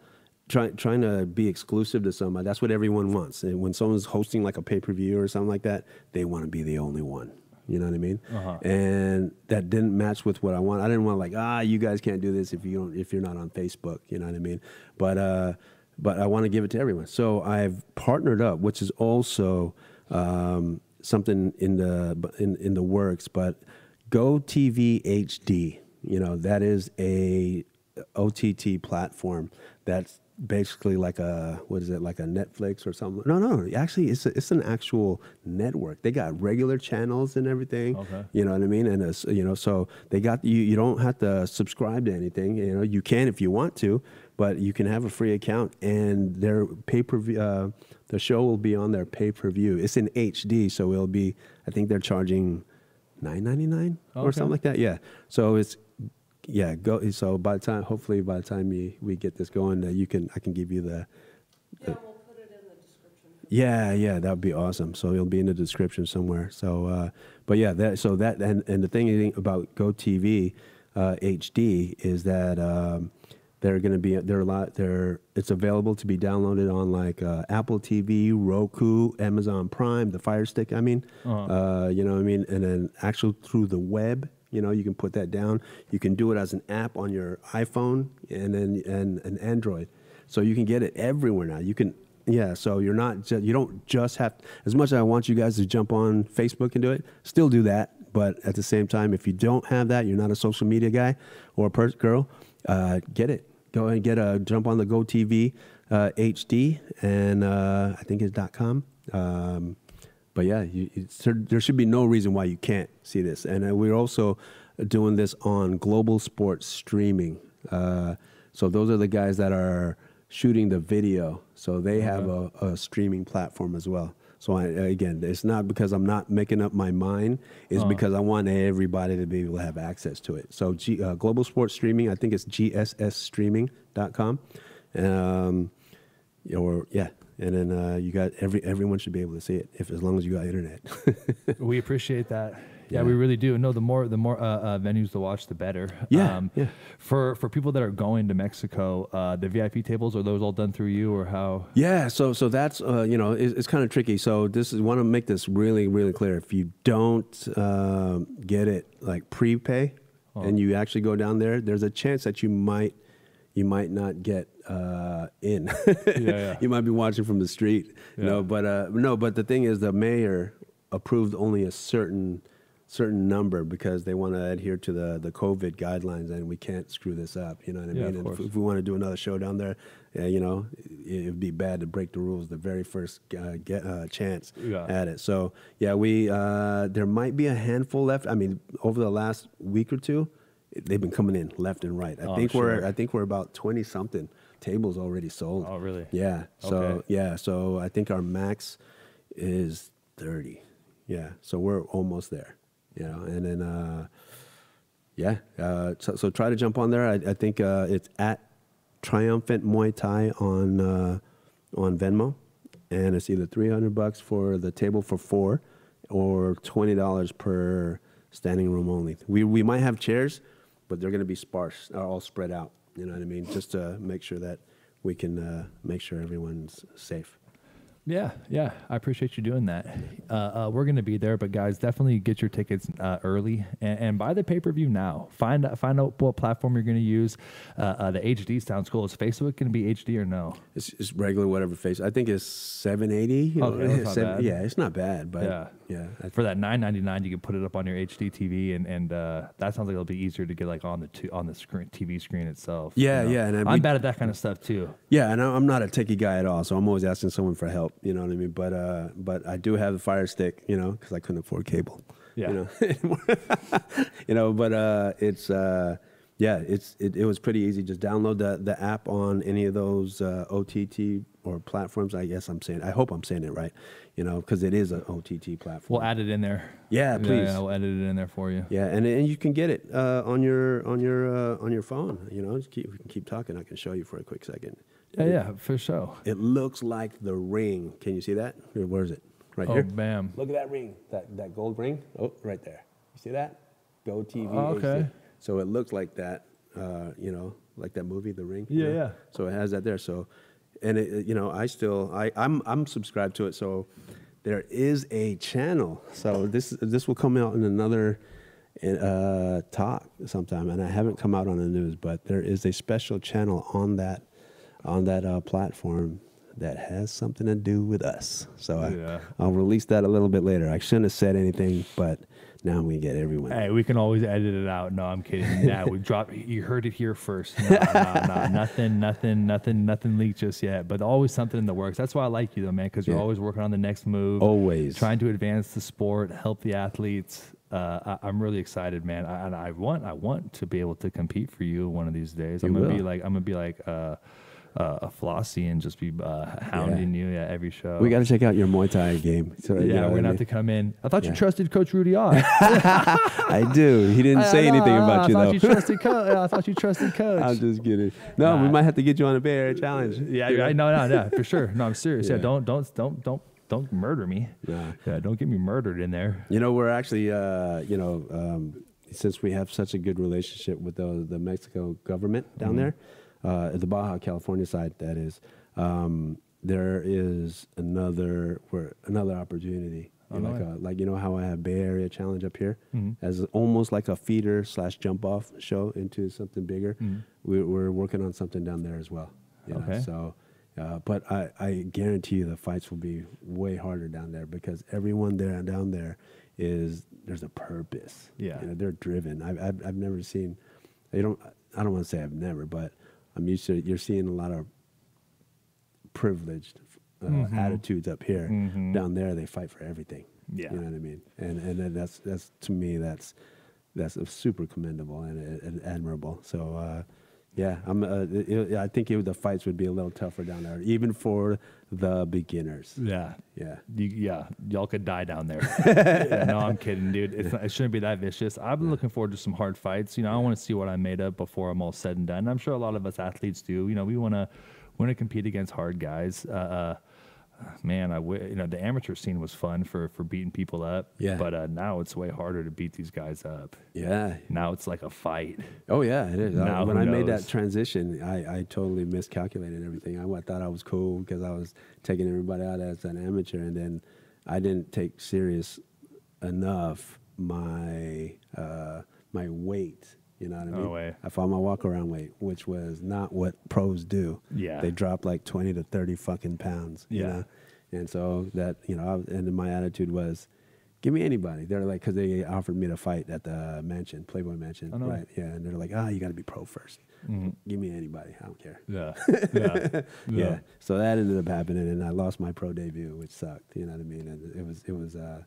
Try, trying to be exclusive to somebody. That's what everyone wants. And when someone's hosting like a pay per view or something like that, they want to be the only one. You know what I mean? Uh-huh. and that didn't match with what I want. I didn't want like ah, you guys can't do this if you don't if you're not on Facebook. You know what I mean? But uh, but I want to give it to everyone. So I've partnered up, which is also um, something in the in in the works. But Go TV HD, you know that is a OTT platform that's basically like a what is it like a Netflix or something? No, no, actually it's a, it's an actual network. They got regular channels and everything. Okay. You know what I mean? And it's, you know, so they got you. You don't have to subscribe to anything. You know, you can if you want to, but you can have a free account, and their pay per view. Uh, the show will be on their pay per view. It's in HD, so it'll be. I think they're charging nine ninety nine or Okay. something like that. Yeah. So it's yeah. Go. So by the time, hopefully, by the time we, we get this going, uh, you can I can give you the Yeah, we'll put it in the description. yeah, yeah, that would be awesome. So it'll be in the description somewhere. So, uh, but yeah, that so that and and the thing about GoTV uh, HD is that um, they're going to be they're a lot they're it's available to be downloaded on like uh, Apple TV, Roku, Amazon Prime, the Fire Stick. I mean, Uh-huh. uh, you know what I mean, and then actual through the web. You know, you can put that down. You can do it as an app on your iPhone and then and an Android. So you can get it everywhere now. You can yeah, so you're not you don't just have as much as I want you guys to jump on Facebook and do it, still do that, but at the same time if you don't have that, you're not a social media guy or a per- girl, uh, get it. Go and get a jump on the GoTV uh, HD and uh, I think it's dot .com. Um, but yeah, you, there, should be no reason why you can't see this. And uh, we're also doing this on Global Sports Streaming. Uh, so those are the guys that are shooting the video. So they have a, a streaming platform as well. So I, again, it's not because I'm not making up my mind. It's because I want everybody to be able to have access to it. So G, uh, Global Sports Streaming, I think it's gssstreaming.com. Um, or yeah, and then uh, you got every everyone should be able to see it if as long as you got internet. we appreciate that. Yeah, Yeah. we really do. No, the more the more uh, uh, venues to watch, the better. Yeah, yeah. For for people that are going to Mexico, uh, the VIP tables are those all done through you or how? yeah, so so that's uh, you know it's, it's kind of tricky. So this is want to make this really really clear. If you don't um, get it like prepay, and you actually go down there, there's a chance that you might you might not get uh, in. yeah. you might be watching from the street. Yeah. know, but uh, no, but the thing is, the mayor approved only a certain certain number because they want to adhere to the the COVID guidelines, and we can't screw this up. You know what I Yeah, mean? if, if we want to do another show down there, uh, you know, it, it'd be bad to break the rules the very first uh, get, uh, chance Yeah. at it. So yeah, we uh, there might be a handful left. I mean, over the last week or two, they've been coming in left and right. I Oh, think sure. we're I think we're about twenty something tables already sold. Oh, really? Yeah. So Okay. yeah. So I think our max is thirty. Yeah. So we're almost there. You know, and then uh, yeah. Uh, so, so try to jump on there. I, I think uh, it's at Triumphant Muay Thai on uh, on Venmo, and it's either three hundred bucks for the table for four, or twenty dollars per standing room only. We we might have chairs, but they're going to be sparse, uh, all spread out. You know what I mean? Just to make sure that we can uh, make sure everyone's safe. Yeah, yeah. I appreciate you doing that. Uh, uh, we're going to be there, but guys, definitely get your tickets uh, early and, and buy the pay per view now. Find out, find out what platform you're going to use. Uh, uh, the HD sounds cool. Is Facebook going to be HD or no? It's, it's regular whatever face. I think it's seven eighty. You know, Okay, that's not seven- yeah, it's not bad, but Yeah. yeah, I For that nine ninety nine, you can put it up on your HD TV, and and uh, that sounds like it'll be easier to get like on the t- on the screen TV screen itself. Yeah, yeah, and then I'm bad at that kind of stuff too. Yeah, and I- I'm not a techie guy at all, so I'm always asking someone for help. You know what I mean? But uh, but I do have the Fire Stick, you know, because I couldn't afford cable. Yeah. You know, you know, but uh, it's uh, yeah, it's it, it was pretty easy. Just download the the app on any of those uh, OTT or platforms. I guess I'm saying. I hope I'm saying it right. You know, because it is an OTT platform. We'll add it in there. Yeah, please. Yeah, we'll edit it in there for you. Yeah, and and you can get it uh, on your on your uh, on your phone. You know, just keep, we can keep talking. I can show you for a quick second. Yeah, yeah, for sure. It looks like the ring. Can you see that? Here, where is it? Right Oh, here. bam. Look at that ring. That that gold ring. Oh, right there. You see that? Go TV. Oh, okay. So it looks like that. Uh, you know, like that movie, The Ring. Yeah, yeah. So it has that there. So, and it, it- you know, I still I I'm I'm subscribed to it. So there is a channel. So this this will come out in another uh, talk sometime, and I haven't come out on the news, but there is a special channel on that on that uh, platform that has something to do with us. So Yeah. I, I'll release that a little bit later. I shouldn't have said anything, but now we get everyone. Hey, we can always edit it out. No, I'm kidding. Nah, we dropped. You heard it here first. No, no, no, nothing, nothing, nothing, nothing leaked just yet. But always something in the works. That's why I like you, though, man, because you're Yeah. always working on the next move. Always. trying to advance the sport, help the athletes. Uh, I, I'm really excited, man. I, and I want, I want to be able to compete for you one of these days. I'm gonna be like, I'm gonna be like uh, uh, a flossy and just be uh, hounding you at every show. We got to check out your Muay Thai game. So, you yeah, know we're gonna have mean? to come in. I thought you trusted Coach Rudy Ott. I do. He didn't say I anything I know. about you I though. you trusted coach. I thought you trusted coach. I'm just kidding. No, we might have to get you on a Bay Area challenge. yeah, You know? I no, no, no, for sure. No, I'm serious. Yeah, Yeah. don't, don't, don't, don't, don't murder me. Nah. Yeah, don't get me murdered in there. You know, we're actually, uh, you know, um, since we have such a good relationship with the, the Mexico government down Mm-hmm. there, uh, the Baja California side, that is, um, there is another where another opportunity. Oh, like, a, like you know how I have Bay Area Challenge up here Mhm. as almost like a feeder slash jump off show into something bigger. Mhm. We're, we're working on something down there as well. you know, Okay. So, uh, but I, I guarantee you the fights will be way harder down there because everyone there and down there is there's a purpose. Yeah. You know, they're driven. I've, I've, I've never seen, I don't, I don't want to say I've never, but I'm used to, you're seeing a lot of privileged uh, Mhm. attitudes up here. Mhm. Down there, they fight for everything. Yeah. You know what I mean? And, and that's, that's, to me, that's, that's super commendable and, and admirable. So, uh, yeah, I'm. Uh, it- I think it, the fights would be a little tougher down there, even for the beginners. Yeah. Yeah, You, yeah, y'all could die down there. Yeah, no, I'm kidding, dude. It's not, it shouldn't be that vicious. I've been looking forward to some hard fights. You know, I want to see what I'm made of before I'm all said and done. I'm sure a lot of us athletes do. You know, we want to want to compete against hard guys. Uh, uh, man, I w- you know the amateur scene was fun for for beating people up. Yeah. But uh, now it's way harder to beat these guys up. yeah. Now it's like a fight. Oh yeah, it is. Now when I made that transition, I, I totally miscalculated everything. I, wa- thought I was cool because I was taking everybody out as an amateur, and then I didn't take serious enough my uh, my weight. You know what I mean? No way. I found my walk around weight, which was not what pros do. Yeah. They drop like twenty to thirty fucking pounds. you Yeah. know? And so that you know, I, and then my attitude was, give me anybody. They're like, because they offered me to fight at the mansion, Playboy Mansion, Oh, no right? Yeah, and they're like, ah, you got to be pro 1st Mhm. Give me anybody. I don't care. Yeah. Yeah. Yeah. So that ended up happening, and I lost my pro debut, which sucked. You know what I mean? And it was, it was, uh,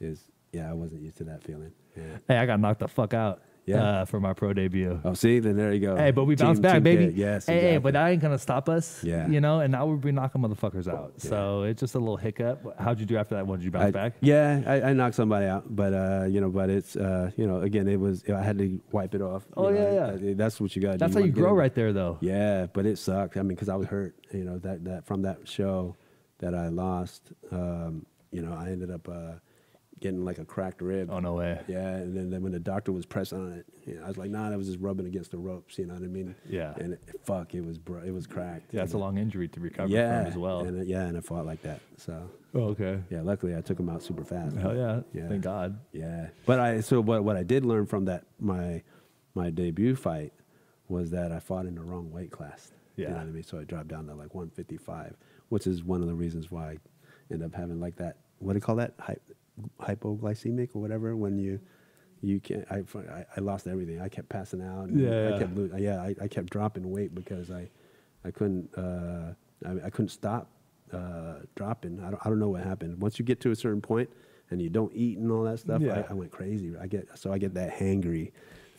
is yeah, I wasn't used to that feeling. Yeah. Hey, I got knocked the fuck out. Yeah. Uh, for my pro debut. Oh, see, then there you go. Hey, but we bounced back, baby. Yes. Hey, hey, but that ain't gonna stop us. Yeah. You know, and now we're be knocking motherfuckers out. So it's just a little hiccup. How'd you do after that one? Did you bounce I- back? Yeah, I, I knocked somebody out, but uh, you know, but it's uh, you know, again, it was I had to wipe it off. you Oh, know, yeah, I- I- that's what you got. That's how you grow right there, though. Yeah, but it sucked. I mean, because I was hurt. You know that that from that show that I lost. Um, you know, I ended up uh, getting like a cracked rib. Oh no way. Yeah, and then, then when the doctor was pressing on it, you know, I was like, nah, that was just rubbing against the ropes. You know what I mean? Yeah. And it, fuck, it was bro- it was cracked. Yeah, it's a long injury to recover yeah, from as well. And it, yeah, and it fought like that. So oh, okay. yeah, luckily I took him out super fast. Hell yeah. Yeah. Thank God. Yeah, but I so what what I did learn from that my my debut fight was that I fought in the wrong weight class. Yeah. you know what I mean. So I dropped down to like 155, which is one of the reasons why I end up having like that. What do you call that? Hy- hypoglycemic or whatever when you. You can't. I, I, I lost everything. I kept passing out. and Yeah. I kept lo- yeah. I, I kept dropping weight because I, I couldn't. Uh, I, I couldn't stop uh, dropping. I don't, I don't know what happened. Once you get to a certain point, and you don't eat and all that stuff, Yeah. I, I went crazy. I get so I get that hangry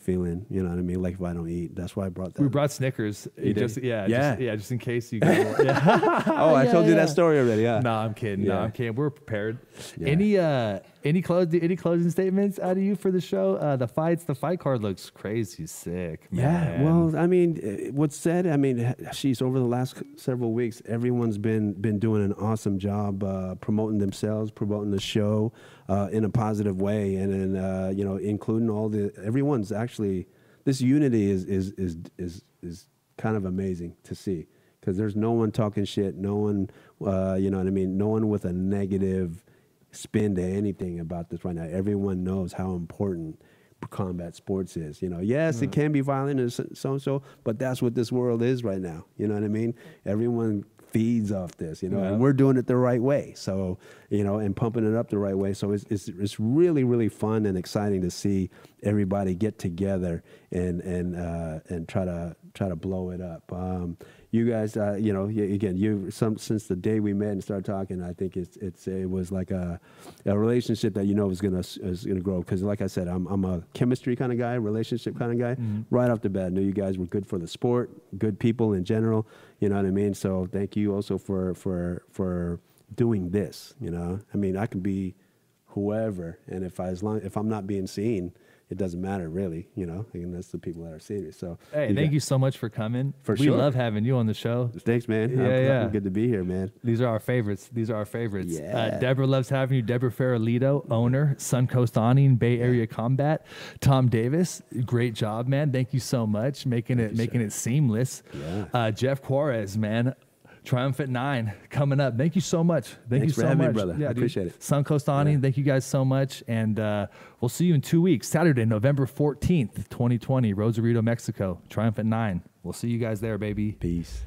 feeling. You know what I mean? Like if I don't eat, that's why I brought that. We brought Snickers. You did? just yeah, Yeah. just, yeah, just in case you go. yeah. oh, I Yeah, told you that story already. Yeah. no, I'm kidding. No, Yeah. I'm kidding. We're prepared. Yeah. Any uh any close any closing statements out of you for the show? Uh the fights, the fight card looks crazy sick. Yeah, well, I mean, eh, what's said? I mean, she's over the last several weeks. Everyone's been been doing an awesome job uh, promoting themselves, promoting the show uh, in a positive way, and then uh, you know, including all the everyone's actually this unity is is is is is kind of amazing to see because there's no one talking shit, no one, uh, you know what I mean, no one with a negative spin to anything about this right now. Everyone knows how important combat sports is. You know, yes, it can be violent and so and so, but that's what this world is right now. You know what I mean? Everyone feeds off this, you know, Yeah. and we're doing it the right way. So, you know, and pumping it up the right way. So it's, it's, it's really, really fun and exciting to see everybody get together and, and, uh, and try to, try to blow it up. Um, you guys, uh, you know, again, you some since the day we met and started talking, I think it's it's it was like a, a relationship that you know is gonna is gonna grow. Because like I said, I'm I'm a chemistry kind of guy, relationship kind of guy. Right off the bat, I knew you guys were good for the sport, good people in general. You know what I mean? So thank you also for for for doing this. You know, I mean, I can be whoever, and if I as long if I'm not being seen, it doesn't matter really. You know, and that's the people that are serious. So Hey, thank you so much for coming. For we sure. love having you on the show. Thanks, man. Yeah, I'm- yeah. Good to be here, man. These are our favorites. These are our favorites. Yeah. Uh, Deborah loves having you. Deborah Farrelito, owner, Suncoast Awning, Bay Area Combat. Tom Davis, great job, man. Thank you so much, making it you, making it seamless. Yeah. Uh, Jeff Juarez, man. Triumphant Nine coming up. Thank you so much. Thank Thanks you for so having me, much, brother. I dude. appreciate it. Suncoast Awning. Yeah. Thank you guys so much, and uh, we'll see you in two weeks, Saturday, November fourteenth, twenty twenty, Rosarito, Mexico. Triumphant Nine. We'll see you guys there, baby. Peace.